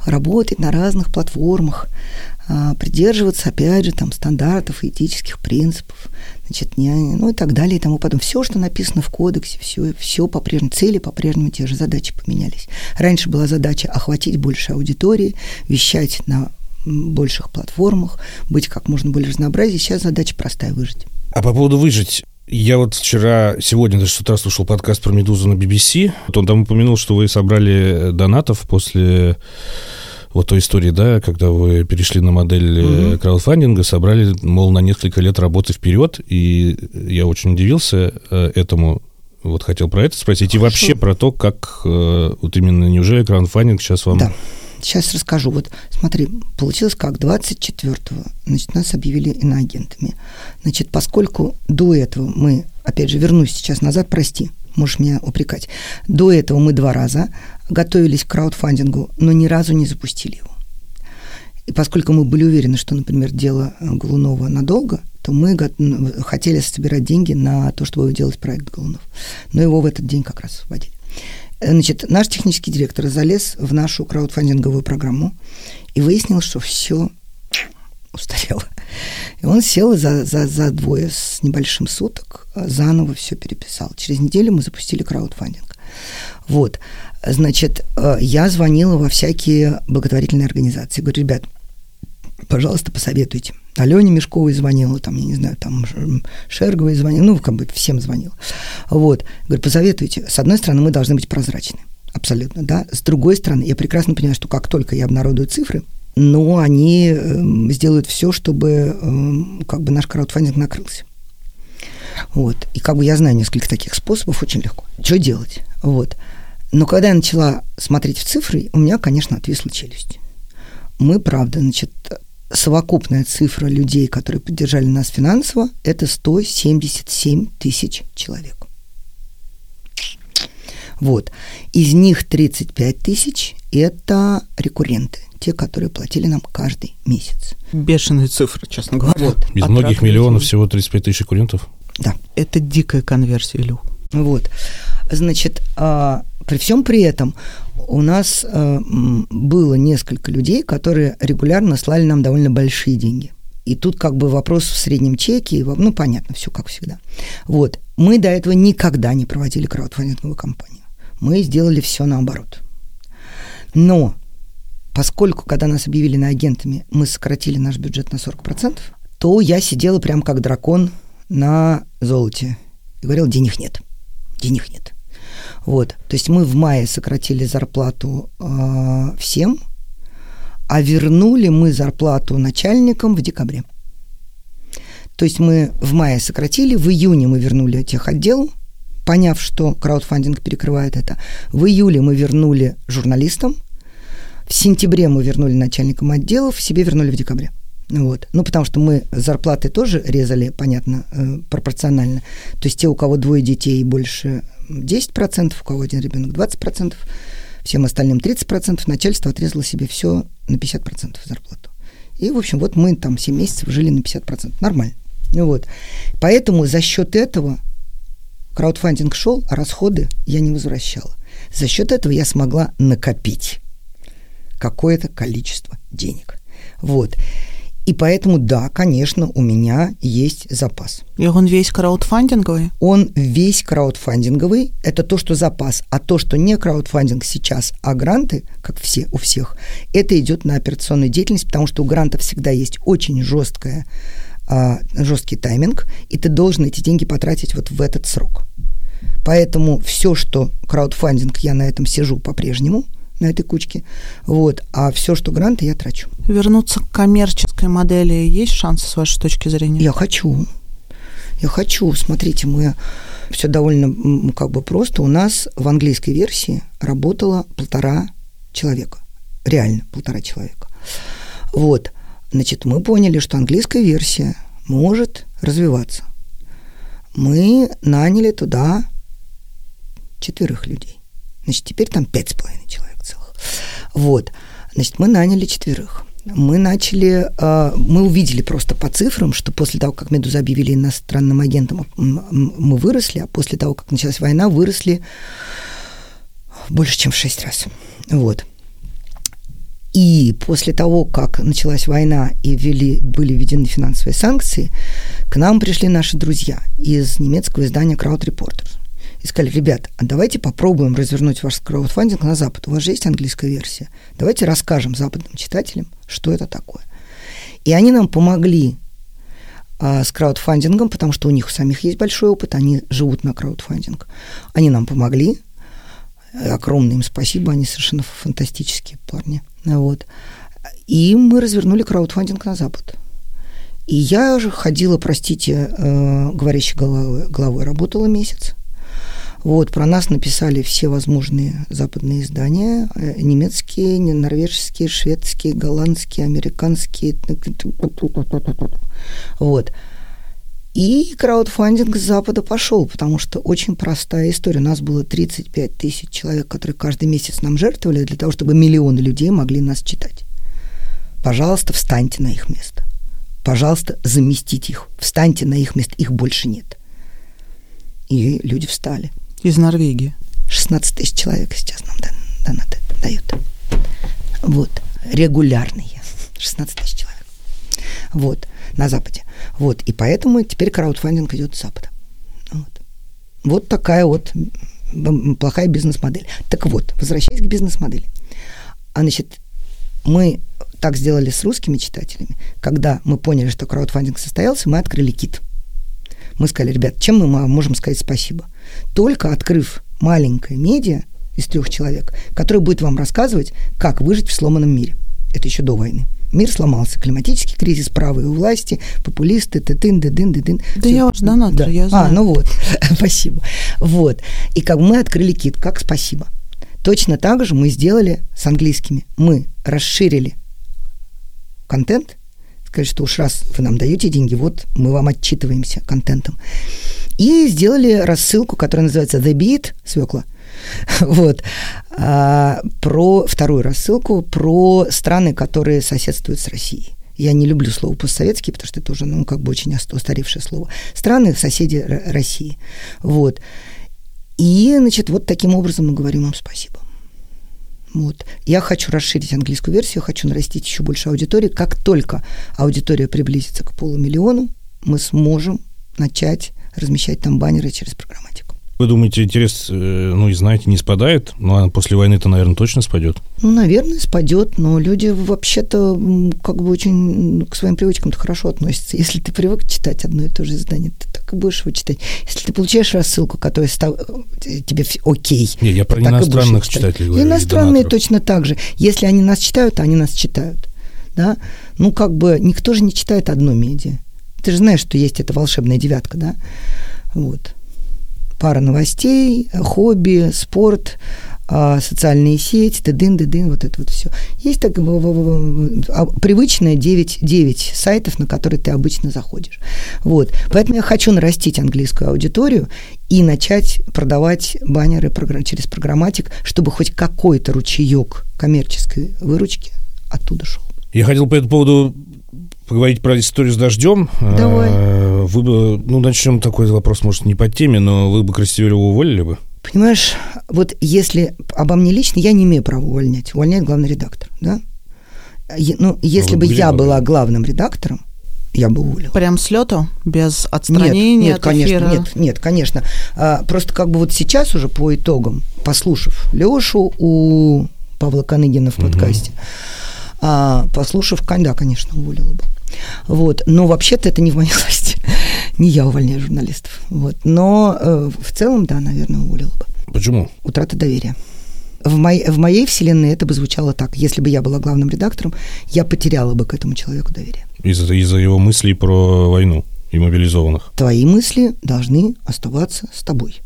работать на разных платформах, а, придерживаться, опять же, там, стандартов этических принципов, значит, не, ну и так далее и тому потом. Все, что написано в кодексе, все, все по-прежнему, цели по-прежнему те же, задачи поменялись. Раньше была задача охватить больше аудитории, вещать на больших платформах, быть как можно более разнообразнее. Сейчас задача простая – выжить. А по поводу выжить, я вот вчера, сегодня даже с утра слушал подкаст про «Медузу» на BBC. Вот он там упомянул, что вы собрали донатов после вот той истории, да, когда вы перешли на модель mm-hmm. краудфандинга, собрали, мол, на несколько лет работы вперед, и я очень удивился э, этому, вот хотел про это спросить, Хорошо. и вообще про то, как э, вот именно, неужели краудфандинг сейчас вам... Да. Сейчас расскажу. Вот смотри, получилось как 24-го, значит, нас объявили иноагентами. Значит, поскольку до этого мы, опять же, вернусь сейчас назад, прости, можешь меня упрекать. До этого мы два раза готовились к краудфандингу, но ни разу не запустили его. И поскольку мы были уверены, что, например, дело Голунова надолго, то мы хотели собирать деньги на то, чтобы делать проект Голунов. Но его в этот день как раз вводили. Значит, наш технический директор залез в нашу краудфандинговую программу и выяснил, что все устарело. И он сел за, за, за двое с небольшим суток, а, заново все переписал. Через неделю мы запустили краудфандинг. Вот. Значит, э, я звонила во всякие благотворительные организации. Говорю, ребят, пожалуйста, посоветуйте. Алене Мешковой звонила, там, я не знаю, там Шерговой звонила, ну, как бы всем звонила. Вот. Говорю, посоветуйте. С одной стороны, мы должны быть прозрачны. Абсолютно, да. С другой стороны, я прекрасно понимаю, что как только я обнародую цифры, но они э, сделают все, чтобы э, как бы наш краудфандинг накрылся. Вот. И как бы я знаю несколько таких способов, очень легко. Что делать? Вот. Но когда я начала смотреть в цифры, у меня, конечно, отвисла челюсть. Мы, правда, значит, совокупная цифра людей, которые поддержали нас финансово, это 177 тысяч человек. Вот. Из них 35 тысяч – это рекурренты те, которые платили нам каждый месяц. Бешеные цифры, честно говоря. Вот. Из От многих миллионов всего 35 тысяч курентов? Да. Это дикая конверсия, Илю. Вот. Значит, а, при всем при этом у нас а, было несколько людей, которые регулярно слали нам довольно большие деньги. И тут как бы вопрос в среднем чеке, ну, понятно, все как всегда. Вот. Мы до этого никогда не проводили краудфандинговую кампанию. Мы сделали все наоборот. Но поскольку, когда нас объявили на агентами, мы сократили наш бюджет на 40%, то я сидела прям как дракон на золоте и говорила, денег нет, денег нет. Вот, то есть мы в мае сократили зарплату э, всем, а вернули мы зарплату начальникам в декабре. То есть мы в мае сократили, в июне мы вернули тех отдел, поняв, что краудфандинг перекрывает это. В июле мы вернули журналистам, в сентябре мы вернули начальникам отделов, себе вернули в декабре. Вот. Ну, потому что мы зарплаты тоже резали, понятно, э, пропорционально. То есть те, у кого двое детей, больше 10%, у кого один ребенок 20%, всем остальным 30%, начальство отрезало себе все на 50% зарплату. И, в общем, вот мы там 7 месяцев жили на 50%. Нормально. Ну вот. Поэтому за счет этого краудфандинг шел, а расходы я не возвращала. За счет этого я смогла накопить какое-то количество денег. Вот. И поэтому, да, конечно, у меня есть запас. И он весь краудфандинговый? Он весь краудфандинговый. Это то, что запас. А то, что не краудфандинг сейчас, а гранты, как все у всех, это идет на операционную деятельность, потому что у грантов всегда есть очень жесткая, а, жесткий тайминг, и ты должен эти деньги потратить вот в этот срок. Поэтому все, что краудфандинг, я на этом сижу по-прежнему – на этой кучке. Вот. А все, что гранты, я трачу. Вернуться к коммерческой модели есть шансы, с вашей точки зрения? Я хочу. Я хочу. Смотрите, мы все довольно как бы просто. У нас в английской версии работало полтора человека. Реально полтора человека. Вот. Значит, мы поняли, что английская версия может развиваться. Мы наняли туда четверых людей. Значит, теперь там пять с половиной человек. Вот. Значит, мы наняли четверых. Мы начали, а, мы увидели просто по цифрам, что после того, как Медуза объявили иностранным агентом, мы выросли, а после того, как началась война, выросли больше, чем в шесть раз. Вот. И после того, как началась война и ввели, были введены финансовые санкции, к нам пришли наши друзья из немецкого издания Crowd Reporters и сказали, ребят, а давайте попробуем развернуть ваш краудфандинг на Запад. У вас же есть английская версия. Давайте расскажем западным читателям, что это такое. И они нам помогли а, с краудфандингом, потому что у них у самих есть большой опыт, они живут на краудфандинг. Они нам помогли. Огромное им спасибо, они совершенно фантастические парни. Вот. И мы развернули краудфандинг на Запад. И я же ходила, простите, э, говорящей головой, головой работала месяц. Вот, про нас написали все возможные западные издания, э, немецкие, норвежские, шведские, голландские, американские. Вот. И краудфандинг с Запада пошел, потому что очень простая история. У нас было 35 тысяч человек, которые каждый месяц нам жертвовали для того, чтобы миллионы людей могли нас читать. Пожалуйста, встаньте на их место. Пожалуйста, заместите их. Встаньте на их место. Их больше нет. И люди встали. Из Норвегии. 16 тысяч человек сейчас нам донаты дают. Вот. Регулярные. 16 тысяч человек. Вот. На Западе. Вот. И поэтому теперь краудфандинг идет с Запада. Вот. Вот такая вот плохая бизнес-модель. Так вот, возвращаясь к бизнес-модели. А значит, мы так сделали с русскими читателями. Когда мы поняли, что краудфандинг состоялся, мы открыли кит. Мы сказали, ребят, чем мы можем сказать спасибо? только открыв маленькое медиа из трех человек, которое будет вам рассказывать, как выжить в сломанном мире. Это еще до войны. Мир сломался. Климатический кризис, правые у власти, популисты, тын дын дын дын Да Все. я уж донатор, да. я а, знаю. А, ну вот, спасибо. Вот. И как мы открыли кит, как спасибо. Точно так же мы сделали с английскими. Мы расширили контент, сказали, что уж раз вы нам даете деньги, вот мы вам отчитываемся контентом. И сделали рассылку, которая называется The Beat, свекла, вот, а, про вторую рассылку про страны, которые соседствуют с Россией. Я не люблю слово постсоветские, потому что это уже, ну, как бы очень устаревшее слово. Страны, соседи России. Вот. И, значит, вот таким образом мы говорим вам спасибо. Вот. Я хочу расширить английскую версию, хочу нарастить еще больше аудитории. Как только аудитория приблизится к полумиллиону, мы сможем начать размещать там баннеры через программатику. Вы думаете, интерес, э, ну и знаете, не спадает? Ну, а после войны-то, наверное, точно спадет? Ну, наверное, спадет, но люди вообще-то как бы очень к своим привычкам-то хорошо относятся. Если ты привык читать одно и то же издание, ты так и будешь его читать. Если ты получаешь рассылку, которая став... Э, тебе окей. Не, я про иностранных читателей говорю. Иностранные точно так же. Если они нас читают, они нас читают. Да? Ну, как бы никто же не читает одно медиа. Ты же знаешь, что есть эта волшебная девятка, да? Вот. Пара новостей, хобби, спорт, а, социальные сети, тыдын, дыдын, вот это вот все. Есть так привычное 9, 9 сайтов, на которые ты обычно заходишь. Вот. Поэтому я хочу нарастить английскую аудиторию и начать продавать баннеры через программатик, чтобы хоть какой-то ручеек коммерческой выручки оттуда шел. Я хотел по этому поводу поговорить про историю с дождем. Давай. А, вы бы, ну, начнем такой вопрос, может, не по теме, но вы бы Красивелева уволили бы? Понимаешь, вот если обо мне лично, я не имею права увольнять. Увольняет главный редактор, да? Ну, если ну, бы я была главным редактором, я бы уволила. Прям с лету? Без отстранения нет, нет, от конечно, эфира? Нет, нет, конечно. А, просто как бы вот сейчас уже по итогам, послушав Лешу у Павла Каныгина в подкасте, угу. А, послушав, да, конечно, уволила бы. Вот. Но вообще-то это не в моей власти. не я увольняю журналистов. Вот. Но э, в целом, да, наверное, уволила бы. Почему? Утрата доверия. В, мой, в моей вселенной это бы звучало так. Если бы я была главным редактором, я потеряла бы к этому человеку доверие. Из-за из его мыслей про войну и мобилизованных? Твои мысли должны оставаться с тобой.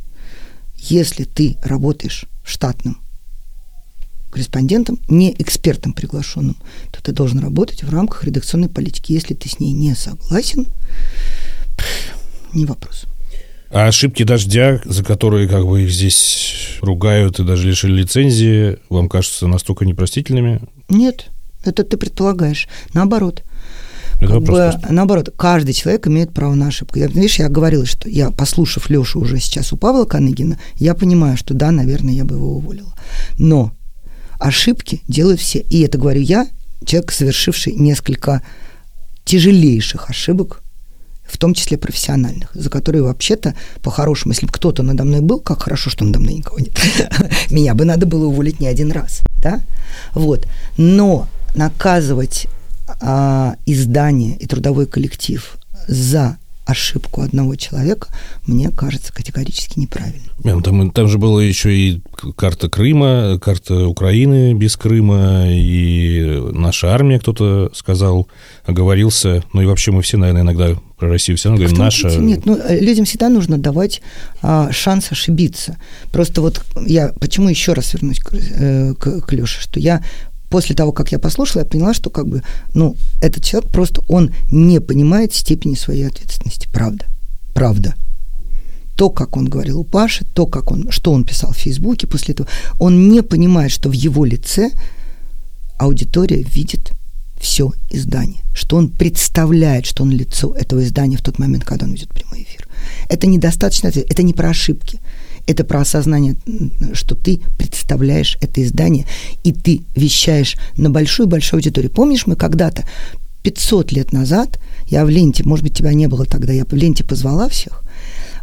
Если ты работаешь штатным корреспондентом, не экспертом приглашенным, то ты должен работать в рамках редакционной политики. Если ты с ней не согласен, не вопрос. А ошибки дождя, за которые как бы их здесь ругают и даже лишили лицензии, вам кажутся настолько непростительными? Нет, это ты предполагаешь. Наоборот. Это как бы, наоборот, каждый человек имеет право на ошибку. Я, видишь, я говорила, что я, послушав Лешу уже сейчас у Павла Каныгина, я понимаю, что да, наверное, я бы его уволила. Но ошибки делают все. И это говорю я, человек, совершивший несколько тяжелейших ошибок, в том числе профессиональных, за которые вообще-то, по-хорошему, если бы кто-то надо мной был, как хорошо, что надо мной никого нет, меня бы надо было уволить не один раз, да? Вот. Но наказывать а, издание и трудовой коллектив за ошибку одного человека, мне кажется категорически неправильно. Там, там же была еще и карта Крыма, карта Украины без Крыма, и наша армия, кто-то сказал, оговорился. Ну и вообще мы все, наверное, иногда про Россию все равно говорим, наша... Нет, ну, э, людям всегда нужно давать а, шанс ошибиться. Просто вот я, почему еще раз вернусь к, э, к, к Леше, что я после того, как я послушала, я поняла, что как бы, ну, этот человек просто, он не понимает степени своей ответственности. Правда. Правда. То, как он говорил у Паши, то, как он, что он писал в Фейсбуке после этого, он не понимает, что в его лице аудитория видит все издание, что он представляет, что он лицо этого издания в тот момент, когда он ведет прямой эфир. Это недостаточно, это не про ошибки это про осознание, что ты представляешь это издание, и ты вещаешь на большую-большую аудиторию. Помнишь, мы когда-то, 500 лет назад, я в ленте, может быть, тебя не было тогда, я в ленте позвала всех,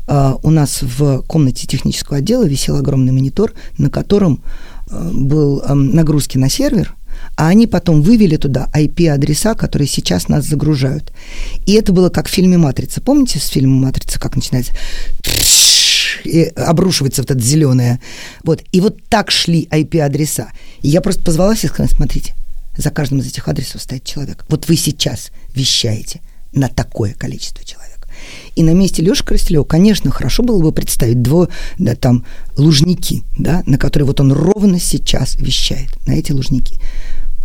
Uh, у нас в комнате технического отдела висел огромный монитор, на котором uh, был нагрузки на сервер, а они потом вывели туда IP-адреса, которые сейчас нас загружают. И это было как в фильме «Матрица». Помните с фильма «Матрица», как начинается? И обрушивается вот это зеленое. Вот. И вот так шли IP-адреса. И я просто позвала всех сказала, смотрите, за каждым из этих адресов стоит человек. Вот вы сейчас вещаете на такое количество человек. И на месте Леши Коростелева, конечно, хорошо было бы представить дво, да, там, лужники, да, на которые вот он ровно сейчас вещает, на эти лужники.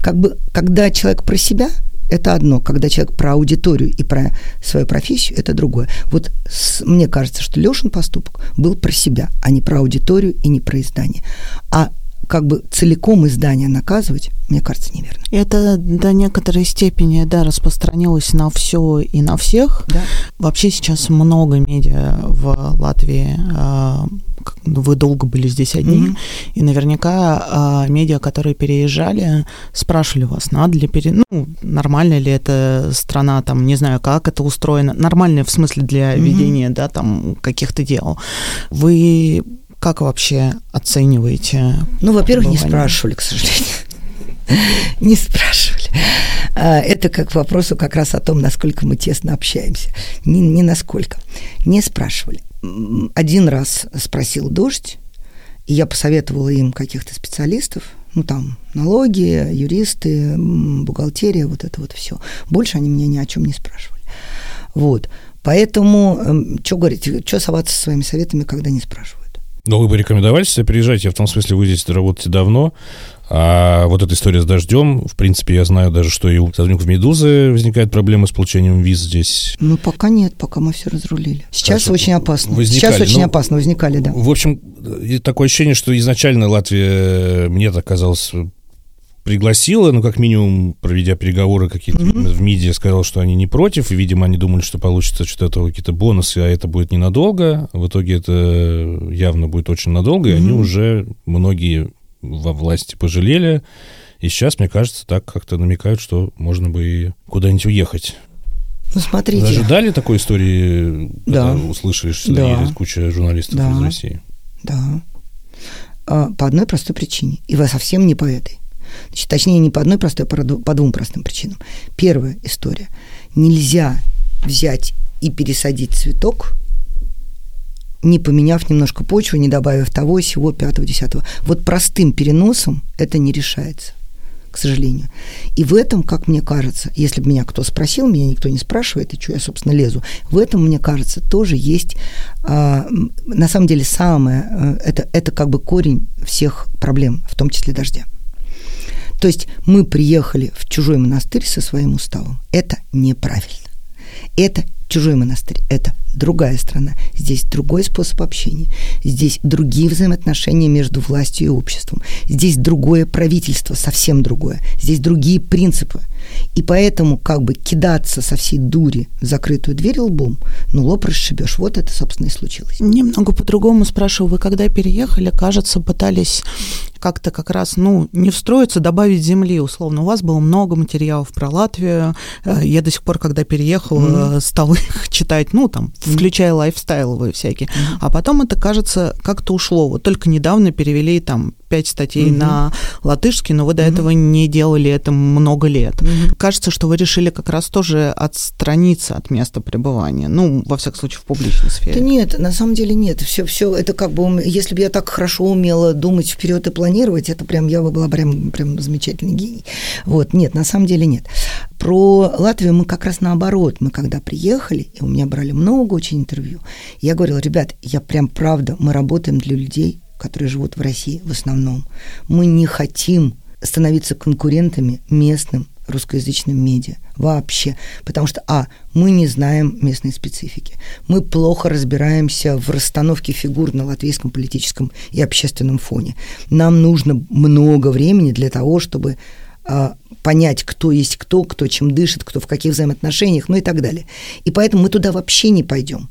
Как бы, когда человек про себя – это одно. Когда человек про аудиторию и про свою профессию, это другое. Вот с, мне кажется, что Лешин поступок был про себя, а не про аудиторию и не про издание. А как бы целиком издание наказывать, мне кажется, неверно. Это до некоторой степени, да, распространилось на все и на всех. Да. Вообще сейчас много медиа в Латвии. Вы долго были здесь одни, mm-hmm. и наверняка а, медиа, которые переезжали, спрашивали вас, надо ли пере... ну, нормально ли эта страна, там, не знаю, как это устроено, нормально в смысле для mm-hmm. ведения, да, там, каких-то дел. Вы как вообще оцениваете? Ну, во-первых, не спрашивали, к сожалению. Не спрашивали. А, это как к вопросу как раз о том, насколько мы тесно общаемся. Не, не насколько. Не спрашивали. Один раз спросил дождь, и я посоветовала им каких-то специалистов, ну там налоги, юристы, бухгалтерия, вот это вот все. Больше они меня ни о чем не спрашивали. Вот. Поэтому, эм, что говорить, что соваться со своими советами, когда не спрашивают? Но вы бы рекомендовали себя переезжать? Я в том смысле, вы здесь работаете давно, а вот эта история с дождем, в принципе, я знаю даже, что и у сотрудников «Медузы» возникает проблема с получением виз здесь. Ну, пока нет, пока мы все разрулили. Сейчас Хорошо. очень опасно. Возникали, Сейчас очень ну, опасно, возникали, да. В общем, такое ощущение, что изначально Латвия, мне так казалось, пригласила, ну, как минимум, проведя переговоры какие-то в МИДе, сказала, что они не против, и, видимо, они думали, что получится что-то какие-то бонусы, а это будет ненадолго. В итоге это явно будет очень надолго, и они уже, многие во власти пожалели, и сейчас, мне кажется, так как-то намекают, что можно бы и куда-нибудь уехать. Ну, смотрите. Вы ожидали такой истории, Да. когда услышали, что Да. едет куча журналистов Да. из России? Да. А, По одной простой причине. И вы совсем не по этой. Значит, точнее, не по одной простой, а по двум простым причинам. Первая история. Нельзя взять и пересадить цветок, не поменяв немножко почву, не добавив того, сего, пятого, десятого. Вот простым переносом это не решается, к сожалению. И в этом, как мне кажется, если бы меня кто спросил, меня никто не спрашивает, и что я, собственно, лезу, в этом, мне кажется, тоже есть, м, на самом деле, самое, э, это, это как бы корень всех проблем, в том числе дождя. То есть мы приехали в чужой монастырь со своим уставом. Это неправильно. Это чужой монастырь, это другая страна. Здесь другой способ общения. Здесь другие взаимоотношения между властью и обществом. Здесь другое правительство, совсем другое. Здесь другие принципы. И поэтому как бы кидаться со всей дури в закрытую дверь лбом, ну лоб расшибешь. Вот это, собственно, и случилось. Немного по-другому спрашиваю. Вы когда переехали, кажется, пытались как-то как раз, ну, не встроиться, добавить земли, условно. У вас было много материалов про Латвию. Э, Я до сих пор, когда переехала, стала их читать, ну, там, включая лайфстайловые всякие. А потом это, кажется, как-то ушло. Вот только недавно перевели там пять статей Мгм. на латышский, но вы до этого не делали это много лет. Кажется, что вы решили как раз тоже отстраниться от места пребывания. Ну, во всяком случае, в публичной сфере. Да нет, на самом деле нет. Все, все это как бы, если бы я так хорошо умела думать вперед и планировать, это прям я бы была прям, прям замечательный гений. Вот, нет, на самом деле нет. Про Латвию мы как раз наоборот. Мы когда приехали, и у меня брали много очень интервью, я говорила, ребят, я прям правда, мы работаем для людей, которые живут в России в основном. Мы не хотим становиться конкурентами местным русскоязычным медиа вообще, потому что, а, мы не знаем местной специфики, мы плохо разбираемся в расстановке фигур на латвийском политическом и общественном фоне. Нам нужно много времени для того, чтобы а, понять, кто есть кто, кто чем дышит, кто в каких взаимоотношениях, ну и так далее. И поэтому мы туда вообще не пойдем.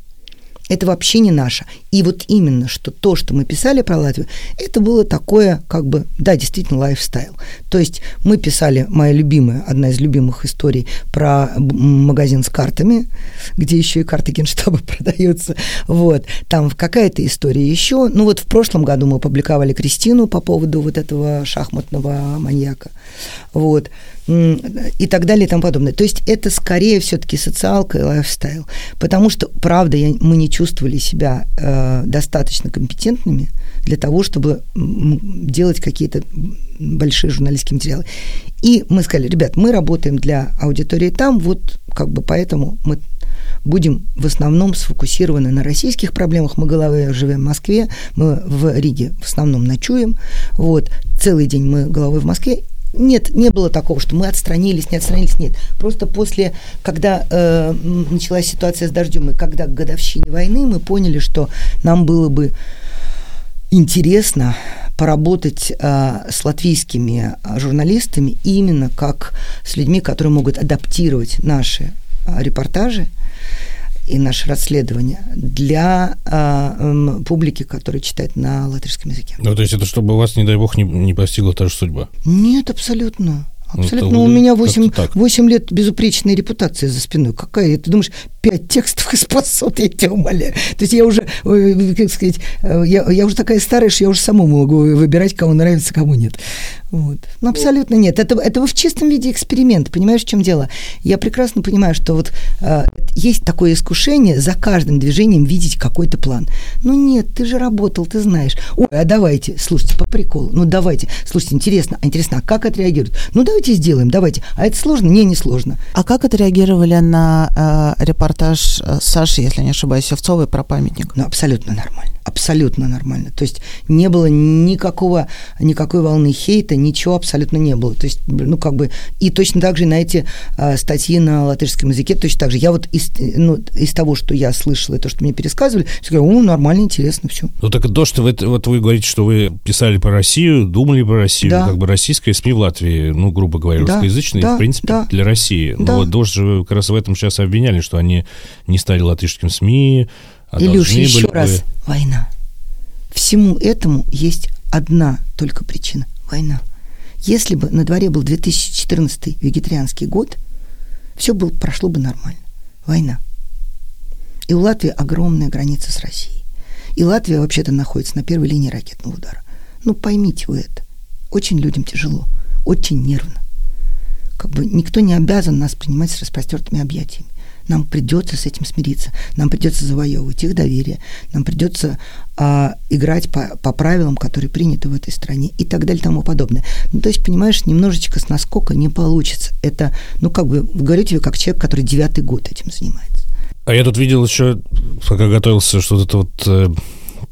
Это вообще не наше. И вот именно, что то, что мы писали про Латвию, это было такое, как бы, да, действительно, лайфстайл. То есть мы писали, моя любимая, одна из любимых историй про магазин с картами, где еще и карты генштаба продаются. Вот. Там какая-то история еще. Ну вот в прошлом году мы публиковали Кристину по поводу вот этого шахматного маньяка. Вот. И так далее и тому подобное. То есть это скорее все-таки социалка и лайфстайл. Потому что, правда, я- мы не чувствовали себя э, достаточно компетентными для того, чтобы делать какие-то большие журналистские материалы. И мы сказали, ребят, мы работаем для аудитории там, вот как бы поэтому мы будем в основном сфокусированы на российских проблемах. Мы головой живем в Москве, мы в Риге в основном ночуем. Вот, целый день мы головой в Москве. Нет, не было такого, что мы отстранились, не отстранились, нет. Просто после, когда э, началась ситуация с дождем, и когда к годовщине войны, мы поняли, что нам было бы интересно поработать э, с латвийскими э, журналистами именно как с людьми, которые могут адаптировать наши э, репортажи и наши расследования для э, м, публики, которая читает на латышском языке. Ну, то есть это чтобы вас, не дай бог, не, не постигла та же судьба. Нет, абсолютно. Ну, Абсолютно. это У меня как-то 8, так. 8 лет безупречной репутации за спиной. Какая? Ты думаешь, 5 текстов и спасут, я тебя умоляю. То есть я уже, э, как сказать, э, я, я уже такая старая, что я уже самому могу выбирать, кому нравится, кому нет. Вот. Ну, абсолютно нет. Это, это в чистом виде эксперимент. Понимаешь, в чем дело? Я прекрасно понимаю, что вот э, есть такое искушение за каждым движением видеть какой-то план. Ну нет, ты же работал, ты знаешь. Ой, а давайте, слушайте, по приколу, ну давайте, слушайте, интересно, а интересно, а как отреагируют? Ну давайте сделаем, давайте. А это сложно? Не, не сложно. А как отреагировали на э, репортаж репортаж э, Саши, если не ошибаюсь, Севцовой про памятник. Ну, абсолютно нормально абсолютно нормально. То есть не было никакого, никакой волны хейта, ничего абсолютно не было. То есть, ну, как бы, и точно так же на эти а, статьи на латышском языке, точно так же. Я вот из, ну, из того, что я слышала, и то, что мне пересказывали, я говорю, о, нормально, интересно, все. Ну, так то, что вы, вот вы говорите, что вы писали про Россию, думали про Россию, да. как бы российская СМИ в Латвии, ну, грубо говоря, да, русскоязычные, да, в принципе, да. для России. Да. Но вот тоже же как раз в этом сейчас обвиняли, что они не стали латышским СМИ, а Илюш, еще были... раз, война. Всему этому есть одна только причина – война. Если бы на дворе был 2014 вегетарианский год, все было, прошло бы нормально. Война. И у Латвии огромная граница с Россией. И Латвия вообще-то находится на первой линии ракетного удара. Ну, поймите вы это. Очень людям тяжело, очень нервно. Как бы никто не обязан нас принимать с распростертыми объятиями. Нам придется с этим смириться, нам придется завоевывать их доверие, нам придется а, играть по, по правилам, которые приняты в этой стране и так далее и тому подобное. Ну, то есть, понимаешь, немножечко с наскока не получится. Это, ну, как бы, говорю тебе, как человек, который девятый год этим занимается. А я тут видел еще, пока готовился, что это вот э,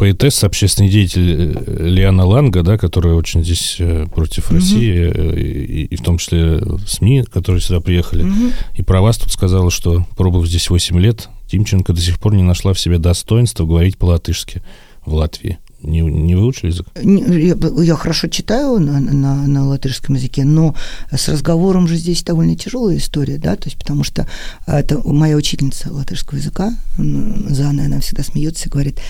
поэтесса, общественный деятель э, Лиана Ланга, да, которая очень здесь э, против mm-hmm. России, и, и в том числе СМИ, которые сюда приехали. Mm-hmm. И про вас тут сказала, что, пробыв здесь 8 лет, Тимченко до сих пор не нашла в себе достоинства говорить по-латышски в Латвии. Не, не выучили язык? Я, я хорошо читаю на, на, на латышском языке, но с разговором же здесь довольно тяжелая история, да, то есть потому что это моя учительница латышского языка, Зана, она всегда смеется и говорит,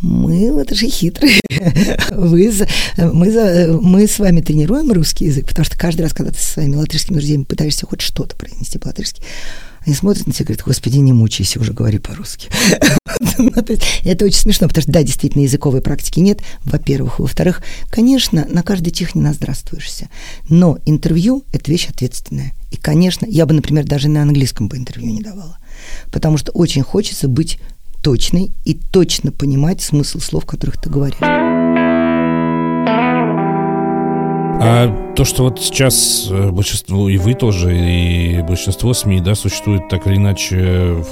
мы вот же хитрые. Вы мы, мы с вами тренируем русский язык, потому что каждый раз, когда ты со своими латышскими друзьями пытаешься хоть что-то произнести по-латышски, они смотрят на тебя и говорят, господи, не мучайся, уже говори по-русски. Ну, это очень смешно, потому что, да, действительно, языковой практики нет, во-первых. Во-вторых, конечно, на каждой техне наздравствуешься. Но интервью – это вещь ответственная. И, конечно, я бы, например, даже на английском бы интервью не давала. Потому что очень хочется быть точный и точно понимать смысл слов, которых ты говоришь. А то, что вот сейчас э, большинство, и вы тоже, и большинство СМИ, да, существует так или иначе в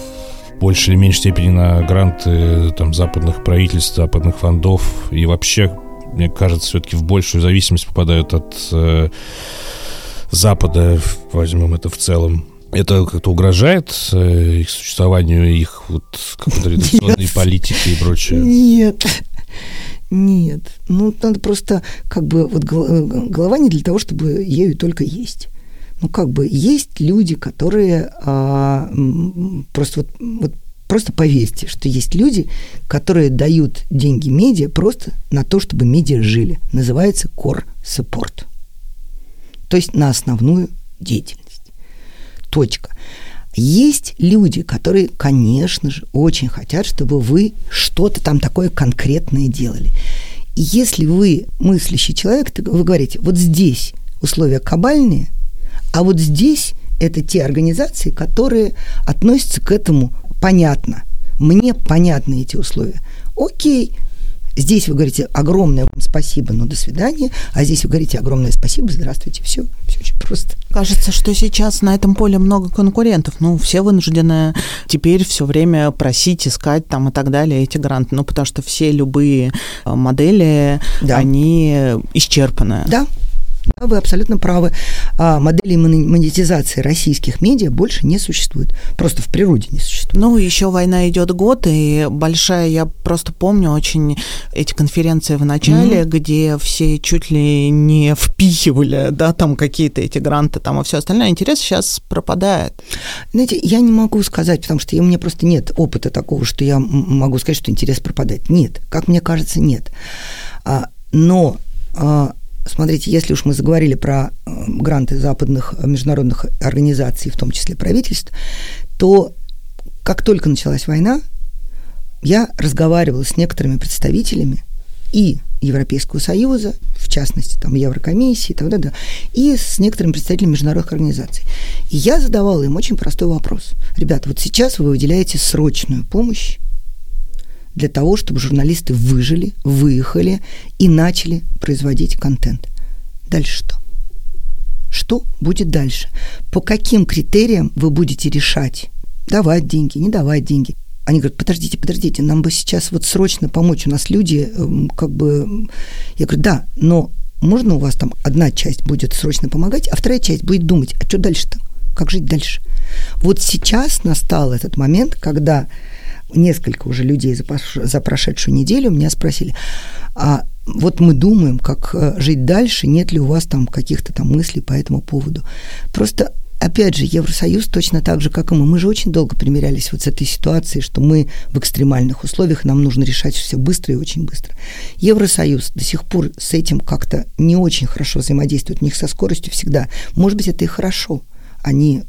большей или меньшей степени на гранты там, западных правительств, западных фондов, и вообще, мне кажется, все-таки в большую зависимость попадают от э, Запада, возьмем это в целом. Это как-то угрожает э, их существованию, их вот какой-то редакционной политики и прочее? Нет. Нет. Ну, надо просто, как бы, вот голова не для того, чтобы ею только есть. Ну, как бы, есть люди, которые а, просто вот, вот просто поверьте, что есть люди, которые дают деньги медиа просто на то, чтобы медиа жили. Называется core support. То есть на основную деятельность. Точка. Есть люди, которые, конечно же, очень хотят, чтобы вы что-то там такое конкретное делали. И если вы мыслящий человек, то вы говорите, вот здесь условия кабальные, а вот здесь это те организации, которые относятся к этому понятно. Мне понятны эти условия. Окей, Здесь вы говорите огромное вам спасибо, но до свидания, а здесь вы говорите огромное спасибо, здравствуйте, все, все очень просто. Кажется, что сейчас на этом поле много конкурентов, ну, все вынуждены теперь все время просить, искать там и так далее эти гранты, ну, потому что все любые э, модели, да. они исчерпаны. Да, да, вы абсолютно правы. А модели монетизации российских медиа больше не существует. Просто в природе не существует. Ну, еще война идет год, и большая, я просто помню очень эти конференции в начале, mm-hmm. где все чуть ли не впихивали, да, там какие-то эти гранты, там, и все остальное. Интерес сейчас пропадает. Знаете, я не могу сказать, потому что у меня просто нет опыта такого, что я могу сказать, что интерес пропадает. Нет, как мне кажется, нет. А, но а, Смотрите, если уж мы заговорили про э, гранты западных международных организаций, в том числе правительств, то как только началась война, я разговаривала с некоторыми представителями и Европейского Союза, в частности, там, Еврокомиссии, и, так далее, и с некоторыми представителями международных организаций. И я задавала им очень простой вопрос. Ребята, вот сейчас вы выделяете срочную помощь для того, чтобы журналисты выжили, выехали и начали производить контент. Дальше что? Что будет дальше? По каким критериям вы будете решать, давать деньги, не давать деньги. Они говорят, подождите, подождите, нам бы сейчас вот срочно помочь. У нас люди эм, как бы... Я говорю, да, но можно у вас там одна часть будет срочно помогать, а вторая часть будет думать, а что дальше-то? Как жить дальше? Вот сейчас настал этот момент, когда несколько уже людей за, за прошедшую неделю меня спросили, а вот мы думаем, как э, жить дальше, нет ли у вас там каких-то там мыслей по этому поводу. Просто опять же, Евросоюз точно так же, как и мы. Мы же очень долго примирялись вот с этой ситуацией, что мы в экстремальных условиях, нам нужно решать все быстро и очень быстро. Евросоюз до сих пор с этим как-то не очень хорошо взаимодействует. У них со скоростью всегда. Может быть, это и хорошо. Они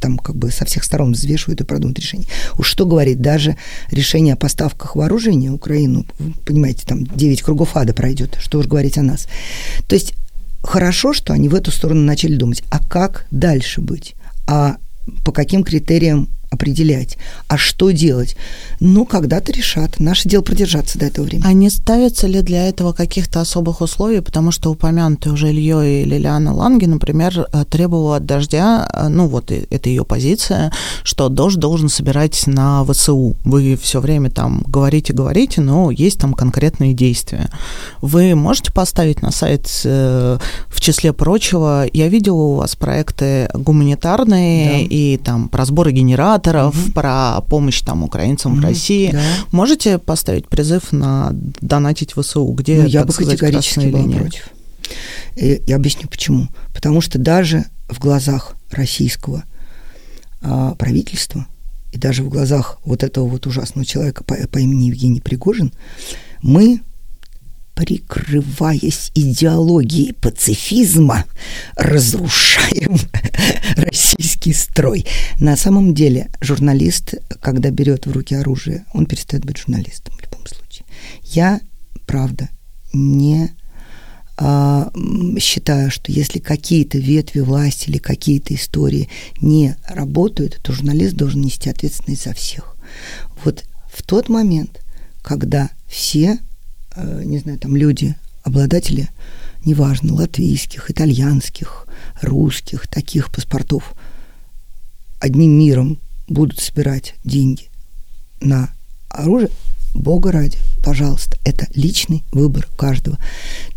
там как бы со всех сторон взвешивают и продумывают решение. Уж что говорит, даже решение о поставках вооружения Украину, понимаете, там 9 кругов ада пройдет, что уж говорить о нас. То есть хорошо, что они в эту сторону начали думать. А как дальше быть? А по каким критериям определять, а что делать. Ну, когда-то решат. Наше дело продержаться до этого времени. А не ставятся ли для этого каких-то особых условий? Потому что упомянутые уже Ильей и Лилиана Ланги, например, э, требовала от дождя, э, ну вот это ее позиция, что дождь должен собирать на ВСУ. Вы все время там говорите, говорите, но есть там конкретные действия. Вы можете поставить на сайт э, в числе прочего, я видела у вас проекты гуманитарные да. и там про сборы генераторов, донаторов, mm-hmm. про помощь там украинцам mm-hmm. в России. Да. Можете поставить призыв на донатить ВСУ? Где, ну, я бы сказать, категорически была линия? против. И, я объясню почему. Потому что даже в глазах российского а, правительства и даже в глазах вот этого вот ужасного человека по, по имени Евгений Пригожин мы прикрываясь идеологией пацифизма, разрушаем российский строй. На самом деле журналист, когда берет в руки оружие, он перестает быть журналистом в любом случае. Я, правда, не а, считаю, что если какие-то ветви власти или какие-то истории не работают, то журналист должен нести ответственность за всех. Вот в тот момент, когда все Э, не знаю, там люди, обладатели, неважно, латвийских, итальянских, русских, таких паспортов, одним миром будут собирать деньги на оружие, Бога ради, пожалуйста, это личный выбор каждого.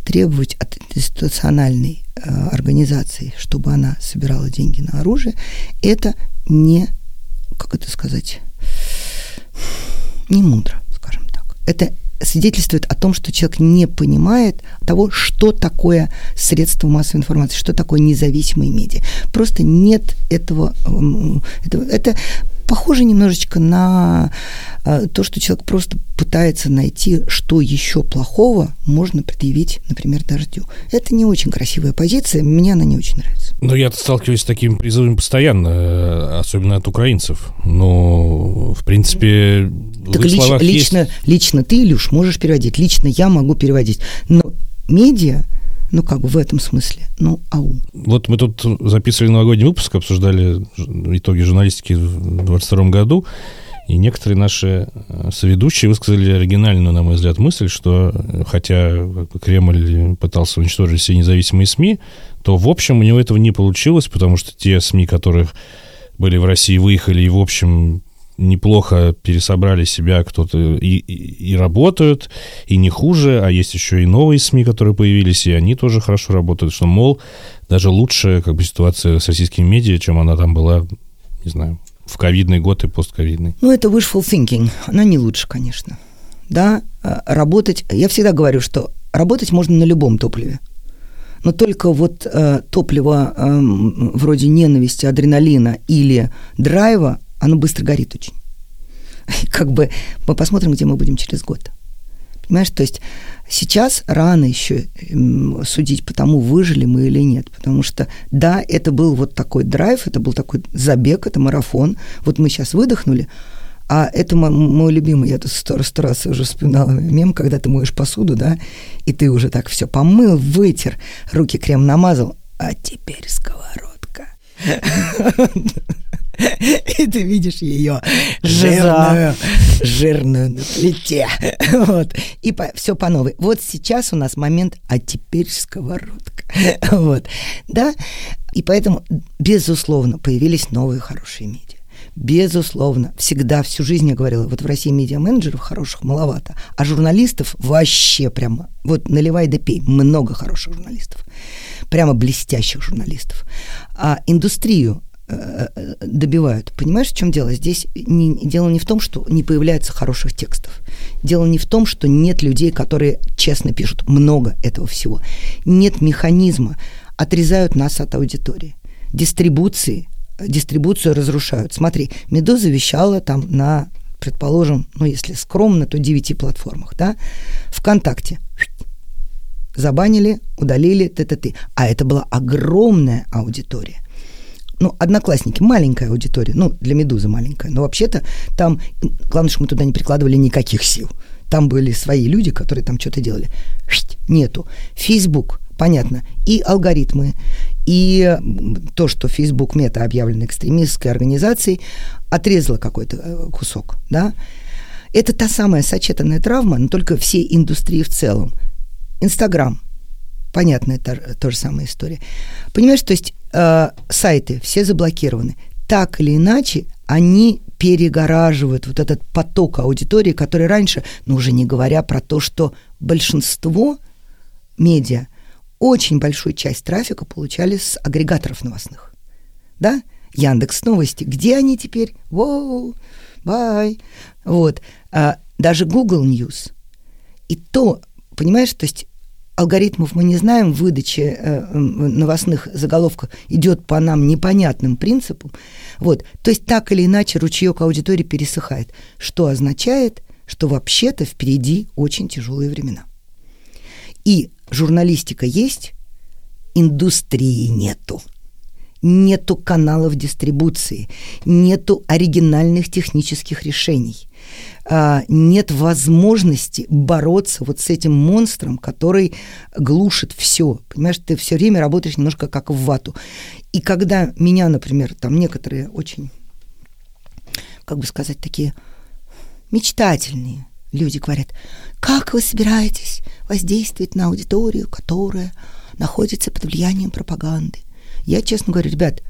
Требовать от институциональной э, организации, чтобы она собирала деньги на оружие, это не, как это сказать, не мудро, скажем так. Это свидетельствует о том, что человек не понимает того, что такое средство массовой информации, что такое независимые медиа. Просто нет этого, этого это похоже немножечко на а, то, что человек просто пытается найти, что еще плохого можно предъявить, например, дождю. Это не очень красивая позиция, мне она не очень нравится. Но я сталкиваюсь с такими призывами постоянно, э, особенно от украинцев. Но, в принципе, так лич, лично, есть... лично ты, Илюш, можешь переводить, лично я могу переводить. Но медиа, ну, как бы в этом смысле, ну, ау. Вот мы тут записывали новогодний выпуск, обсуждали итоги журналистики в 2022 году, и некоторые наши э, соведущие высказали оригинальную, на мой взгляд, мысль, что э, хотя Кремль пытался уничтожить все независимые СМИ, то, в общем, у него этого не получилось, потому что те СМИ, которых были в России, выехали и, в общем, неплохо пересобрали себя, кто-то и, и, и работают, и не хуже, а есть еще и новые СМИ, которые появились, и они тоже хорошо работают, что, мол, даже лучше как бы ситуация с российскими медиа, чем она там была, не знаю, в ковидный год и постковидный. Ну, это wishful thinking, она не лучше, конечно. Да, а, работать, я всегда говорю, что работать можно на любом топливе, но только вот э, топливо э, вроде ненависти, адреналина или драйва оно быстро горит очень. Как бы мы посмотрим, где мы будем через год. Понимаешь, то есть сейчас рано еще судить по тому, выжили мы или нет. Потому что, да, это был вот такой драйв, это был такой забег, это марафон. Вот мы сейчас выдохнули, а это мой, мой любимый, я тут сто, сто раз уже вспоминала мем, когда ты моешь посуду, да, и ты уже так все помыл, вытер, руки крем намазал, а теперь сковородка. и ты видишь ее жирную, жирную на плите. Вот. И по, все по новой. Вот сейчас у нас момент, а теперь сковородка. Вот. Да? И поэтому, безусловно, появились новые хорошие медиа. Безусловно. Всегда, всю жизнь я говорила, вот в России медиа-менеджеров хороших маловато, а журналистов вообще прямо, вот наливай да пей, много хороших журналистов, прямо блестящих журналистов. А индустрию добивают. Понимаешь, в чем дело? Здесь не, дело не в том, что не появляется хороших текстов. Дело не в том, что нет людей, которые честно пишут. Много этого всего. Нет механизма. Отрезают нас от аудитории. Дистрибуции дистрибуцию разрушают. Смотри, «Медуза» вещала там на, предположим, ну, если скромно, то девяти платформах, да, ВКонтакте. Забанили, удалили, т-т-т. А это была огромная аудитория. Ну, одноклассники, маленькая аудитория, ну, для «Медузы» маленькая, но вообще-то там, главное, что мы туда не прикладывали никаких сил. Там были свои люди, которые там что-то делали. Нету. Фейсбук, понятно, и алгоритмы, и то, что Facebook мета объявлена экстремистской организацией, отрезала какой-то э, кусок, да, это та самая сочетанная травма, но только всей индустрии в целом. Инстаграм, понятно, это та же самая история. Понимаешь, то есть э, сайты все заблокированы. Так или иначе, они перегораживают вот этот поток аудитории, который раньше, ну уже не говоря про то, что большинство медиа очень большую часть трафика получали с агрегаторов новостных. Да? Яндекс Новости. Где они теперь? Воу, бай. Вот. А, даже Google News. И то, понимаешь, то есть алгоритмов мы не знаем, выдача э, новостных заголовков идет по нам непонятным принципам. Вот. То есть так или иначе ручеек аудитории пересыхает, что означает, что вообще-то впереди очень тяжелые времена. И журналистика есть, индустрии нету. Нету каналов дистрибуции, нету оригинальных технических решений, а, нет возможности бороться вот с этим монстром, который глушит все. Понимаешь, ты все время работаешь немножко как в вату. И когда меня, например, там некоторые очень, как бы сказать, такие мечтательные люди говорят, как вы собираетесь воздействовать на аудиторию, которая находится под влиянием пропаганды? Я честно говорю, ребят,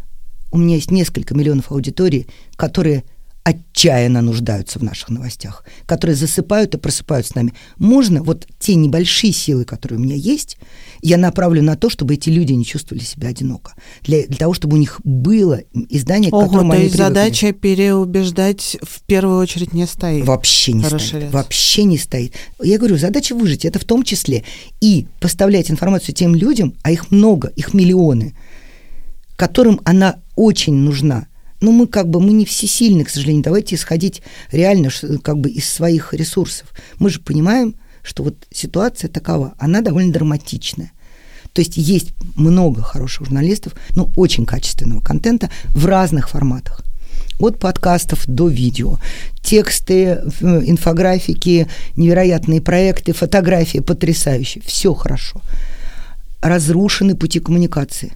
у меня есть несколько миллионов аудиторий, которые отчаянно нуждаются в наших новостях, которые засыпают и просыпают с нами. Можно вот те небольшие силы, которые у меня есть, я направлю на то, чтобы эти люди не чувствовали себя одиноко. Для, для того, чтобы у них было издание, Ого, которому то они есть привыкли. задача переубеждать в первую очередь не стоит. Вообще не Хороший стоит. Вообще не стоит. Я говорю, задача выжить. Это в том числе и поставлять информацию тем людям, а их много, их миллионы, которым она очень нужна. Но мы как бы, мы не всесильны, к сожалению. Давайте исходить реально как бы из своих ресурсов. Мы же понимаем, что вот ситуация такова, она довольно драматичная. То есть есть много хороших журналистов, но очень качественного контента в разных форматах. От подкастов до видео. Тексты, инфографики, невероятные проекты, фотографии потрясающие. Все хорошо. Разрушены пути коммуникации.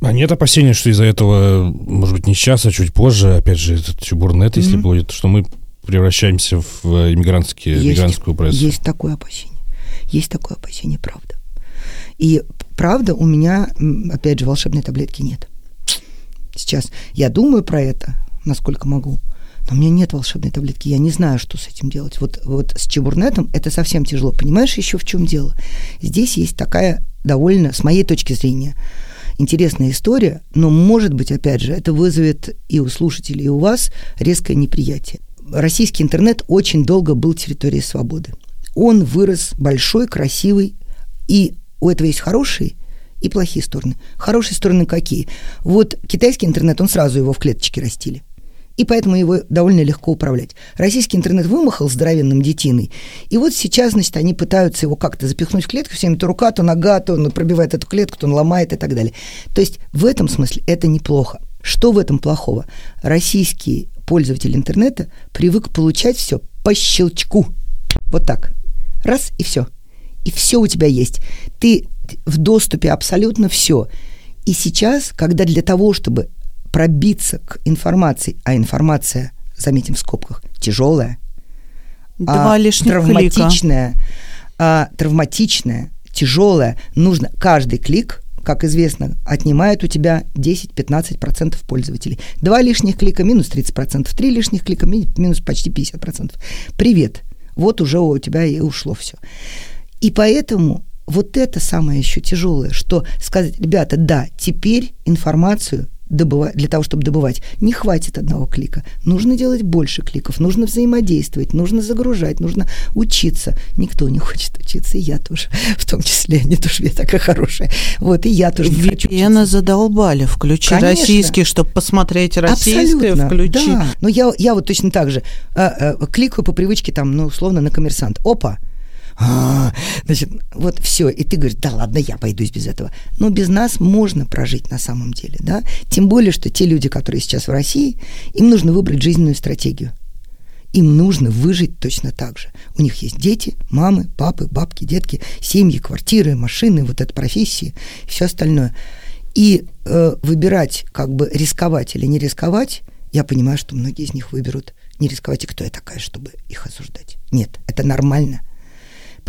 А нет опасения, что из-за этого, может быть, не сейчас, а чуть позже, опять же, этот чебурнет, если Мгм. будет, что мы превращаемся в э, иммигрантские, Есть, иммигрантскую прессу. есть такое опасение. Есть такое опасение, правда. И правда, у меня, опять же, волшебной таблетки нет. Сейчас я думаю про это, насколько могу, но у меня нет волшебной таблетки, я не знаю, что с этим делать. Вот, вот с чебурнетом это совсем тяжело. Понимаешь еще в чем дело? Здесь есть такая довольно, с моей точки зрения, интересная история, но, может быть, опять же, это вызовет и у слушателей, и у вас резкое неприятие. Российский интернет очень долго был территорией свободы. Он вырос большой, красивый, и у этого есть хорошие и плохие стороны. Хорошие стороны какие? Вот китайский интернет, он сразу его в клеточке растили. И поэтому его довольно легко управлять. Российский интернет вымахал здоровенным детиной. И вот сейчас, значит, они пытаются его как-то запихнуть в клетку, всем то рука, то нога, то он пробивает эту клетку, то он ломает и так далее. То есть в этом смысле это неплохо. Что в этом плохого? Российский пользователь интернета привык получать все по щелчку. Вот так. Раз и все. И все у тебя есть. Ты в доступе абсолютно все. И сейчас, когда для того, чтобы пробиться к информации, а информация, заметим в скобках, тяжелая, Два а, лишних клика. травматичная, а, травматичная, тяжелая, нужно каждый клик как известно, отнимает у тебя 10-15% пользователей. Два лишних клика минус 30%, три лишних клика минус почти 50%. Привет. Вот уже у тебя и ушло все. И поэтому вот это самое еще тяжелое, что сказать, ребята, да, теперь информацию добывать, для того, чтобы добывать, не хватит одного клика. Нужно делать больше кликов, нужно взаимодействовать, нужно загружать, нужно учиться. Никто не хочет учиться, и я тоже, в том числе, не то, что я такая хорошая. Вот, и я тоже не хочу VPN задолбали. Включи Конечно. российский, чтобы посмотреть российское, Абсолютно, включи. Да. Но я, я вот точно так же а, а, кликаю по привычке там, ну, условно, на коммерсант. Опа, а, значит, вот все, и ты говоришь, да ладно, я пойдусь без этого. Но без нас можно прожить на самом деле, да? Тем более, что те люди, которые сейчас в России, им нужно выбрать жизненную стратегию. Им нужно выжить точно так же. У них есть дети, мамы, папы, бабки, детки, семьи, квартиры, машины, вот это профессии, все остальное. И э, выбирать, как бы рисковать или не рисковать, я понимаю, что многие из них выберут не рисковать, и кто я такая, чтобы их осуждать. Нет, это нормально.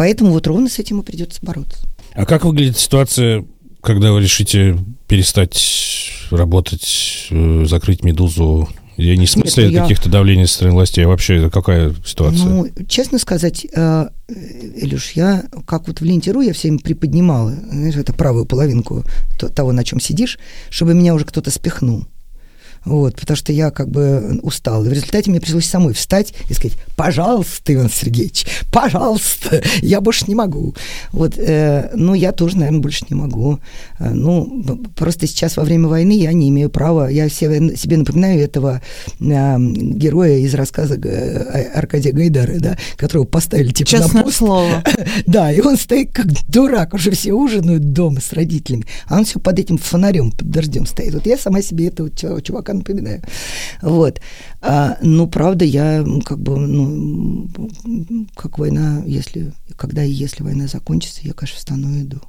Поэтому вот ровно с этим и придется бороться. А как выглядит ситуация, когда вы решите перестать работать, э, закрыть «Медузу»? Я не в смысле Нет, ну каких-то я... давлений со стороны властей, а вообще какая ситуация? Ну, честно сказать, э, Илюш, я как вот в ленте.ру я всем приподнимала, знаешь, это правую половинку того, на чем сидишь, чтобы меня уже кто-то спихнул. Вот, потому что я как бы устал. И в результате мне пришлось самой встать и сказать, пожалуйста, Иван Сергеевич, пожалуйста, я больше не могу. Вот, э, ну, я тоже, наверное, больше не могу. Э, ну, просто сейчас во время войны я не имею права, я себе, себе напоминаю этого э, героя из рассказа э, Аркадия Гайдара, да, которого поставили типа Честное на пост. слово. Да, и он стоит как дурак, уже все ужинают дома с родителями, а он все под этим фонарем, под дождем стоит. Вот я сама себе этого чувака напоминаю. Вот. А, ну, правда, я как бы, ну, как война, если, когда и если война закончится, я, конечно, встану и иду.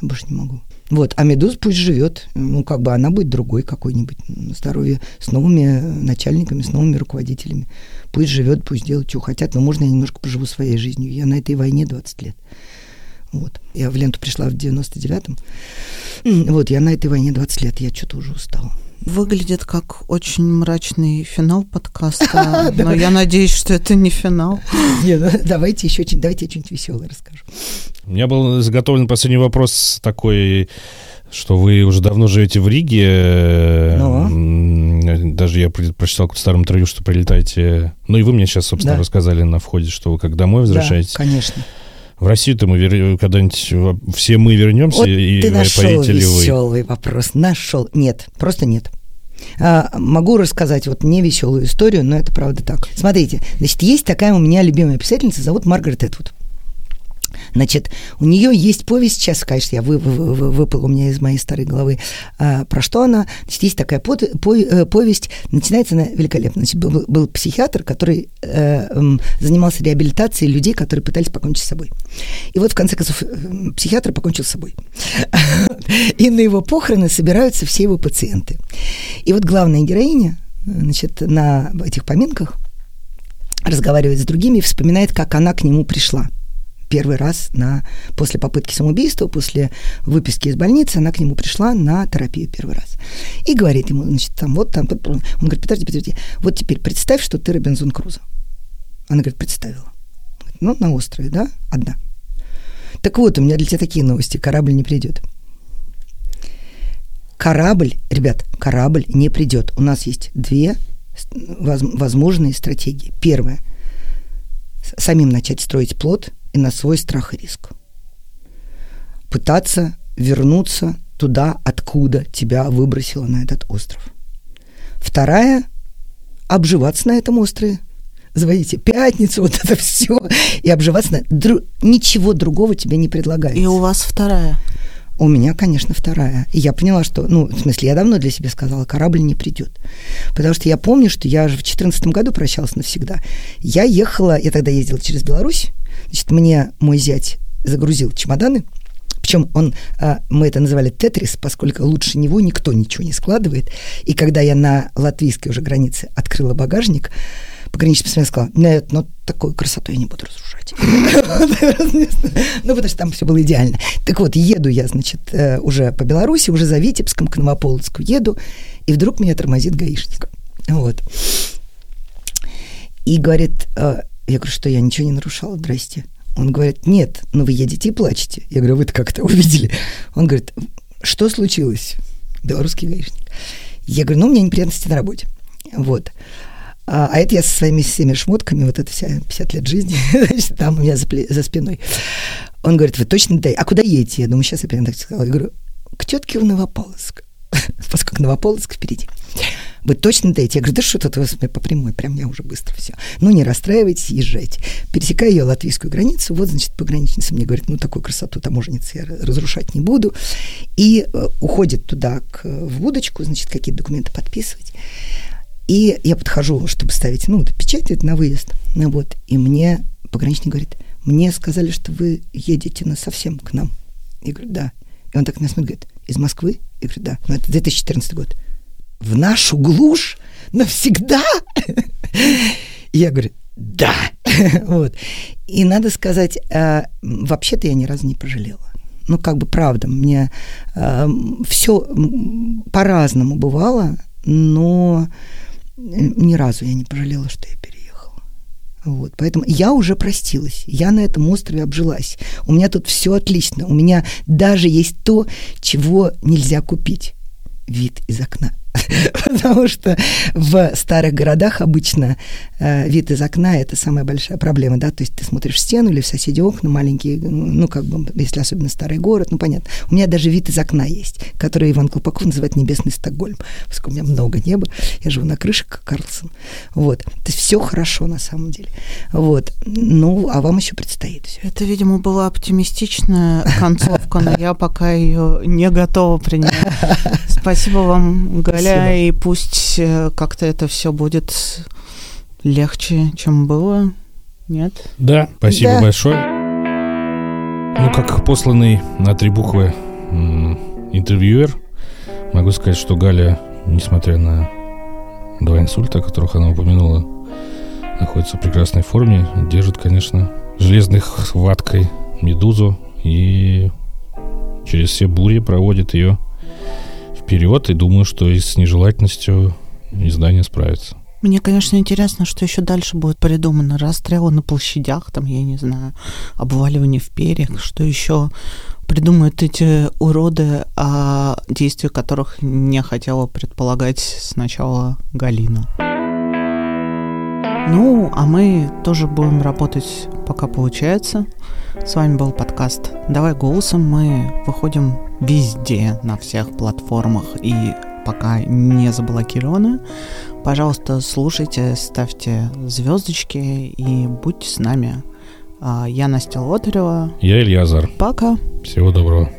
Я больше не могу. Вот, а Медуз пусть живет, ну, как бы она будет другой какой-нибудь, здоровье, с новыми начальниками, с новыми руководителями. Пусть живет, пусть делает, что хотят, но можно я немножко поживу своей жизнью. Я на этой войне 20 лет. Вот. Я в ленту пришла в 99-м. Вот, я на этой войне 20 лет, я что-то уже устала выглядит как очень мрачный финал подкаста, но я надеюсь, что это не финал. Ну, давайте еще давайте я что-нибудь веселое расскажу. У меня был заготовлен последний вопрос такой, что вы уже давно живете в Риге. Ну. Даже я прочитал в старом интервью, что прилетаете. Ну и вы мне сейчас, собственно, рассказали на входе, что вы как домой возвращаетесь. Да, конечно. В Россию-то мы вер... когда-нибудь все мы вернемся, вот и ты нашел ли вы? веселый вопрос. Нашел. Нет, просто нет. А, могу рассказать вот не веселую историю, но это правда так. Смотрите, значит, есть такая у меня любимая писательница, зовут Маргарет Этвуд. Значит, у нее есть повесть, сейчас, конечно, я вы, вы, вы, выпал у меня из моей старой головы, а, про что она. Значит, есть такая по, по, э, повесть, начинается она великолепно. Значит, был, был психиатр, который э, занимался реабилитацией людей, которые пытались покончить с собой. И вот, в конце концов, э, психиатр покончил с собой. И на его похороны собираются все его пациенты. И вот главная героиня, значит, на этих поминках разговаривает с другими и вспоминает, как она к нему пришла первый раз на, после попытки самоубийства, после выписки из больницы, она к нему пришла на терапию первый раз. И говорит ему, значит, там, вот там, он говорит, подожди, подожди, вот теперь представь, что ты Робинзон Крузо. Она говорит, представила. ну, на острове, да, одна. Так вот, у меня для тебя такие новости. Корабль не придет. Корабль, ребят, корабль не придет. У нас есть две возможные стратегии. Первая – самим начать строить плод и на свой страх и риск. Пытаться вернуться туда, откуда тебя выбросило на этот остров. Вторая – обживаться на этом острове. Заводите пятницу, вот это все, и обживаться на... Дру... Ничего другого тебе не предлагается. И у вас вторая? У меня, конечно, вторая. И я поняла, что, ну, в смысле, я давно для себя сказала, корабль не придет. Потому что я помню, что я же в 2014 году прощалась навсегда. Я ехала, я тогда ездила через Беларусь, значит, мне мой зять загрузил чемоданы, причем он, а, мы это называли тетрис, поскольку лучше него никто ничего не складывает. И когда я на латвийской уже границе открыла багажник, Пограничник посмотрел и сказал, нет, ну такую красоту я не буду разрушать. Ну, потому что там все было идеально. Так вот, еду я, значит, э, уже по Беларуси, уже за Витебском, к Новополоцку еду, и вдруг меня тормозит гаишник. Вот. И говорит, э, я говорю, что я ничего не нарушала, здрасте. Он говорит, нет, ну вы едете и плачете. Я говорю, вы-то как это увидели? Он говорит, что случилось? Белорусский гаишник. Я говорю, ну, у меня неприятности на работе. Вот. А, а это я со своими всеми шмотками, вот это вся 50 лет жизни, значит, там у меня за, за спиной. Он говорит, вы точно дай? А куда едете? Я думаю, сейчас я прям так сказала. Я говорю, к тетке в Новополоцк, поскольку Новополоцк впереди. Вы точно даете? Я говорю, да что тут вы по прямой, прям я уже быстро все. Ну, не расстраивайтесь, езжайте. Пересекаю я латвийскую границу, вот, значит, пограничница мне говорит, ну, такую красоту таможенницы я разрушать не буду. И э, уходит туда, к, в будочку, значит, какие-то документы подписывать. И я подхожу, чтобы ставить, ну, вот, печать на выезд. Ну, вот, и мне пограничник говорит, мне сказали, что вы едете на совсем к нам. Я говорю, да. И он так на меня смотрит, говорит, из Москвы? Я говорю, да. Ну, это 2014 год в нашу глушь навсегда? Я говорю, да. вот. И надо сказать, э, вообще-то я ни разу не пожалела. Ну, как бы правда, мне э, все по-разному бывало, но ни разу я не пожалела, что я. Вот, поэтому я уже простилась, я на этом острове обжилась. У меня тут все отлично, у меня даже есть то, чего нельзя купить. Вид из окна. потому что в старых городах обычно э, вид из окна – это самая большая проблема, да, то есть ты смотришь в стену или в соседи окна маленькие, ну, как бы, если особенно старый город, ну, понятно. У меня даже вид из окна есть, который Иван Клупаков называет «Небесный Стокгольм», поскольку у меня много неба, я живу на крыше, как Карлсон. Вот. То есть все хорошо на самом деле. Вот. Ну, а вам еще предстоит все. Это, видимо, была оптимистичная концовка, но я пока ее не готова принять. Спасибо вам, Галя, Спасибо. и пусть э, как-то это все будет легче, чем было. Нет? Да, спасибо да. большое. Ну, как посланный на три буквы интервьюер, могу сказать, что Галя, несмотря на два инсульта, о которых она упомянула, находится в прекрасной форме, держит, конечно, железной хваткой медузу и через все бури проводит ее вперед, и думаю, что и с нежелательностью издание справится. Мне, конечно, интересно, что еще дальше будет придумано. Расстрелы на площадях, там, я не знаю, обваливание в перьях, что еще придумают эти уроды, о действиях которых не хотела предполагать сначала Галина. Ну, а мы тоже будем работать, пока получается. С вами был подкаст «Давай голосом». Мы выходим везде, на всех платформах и пока не заблокированы. Пожалуйста, слушайте, ставьте звездочки и будьте с нами. А, я Настя Лотарева. Я Илья Азар. Пока. Всего доброго.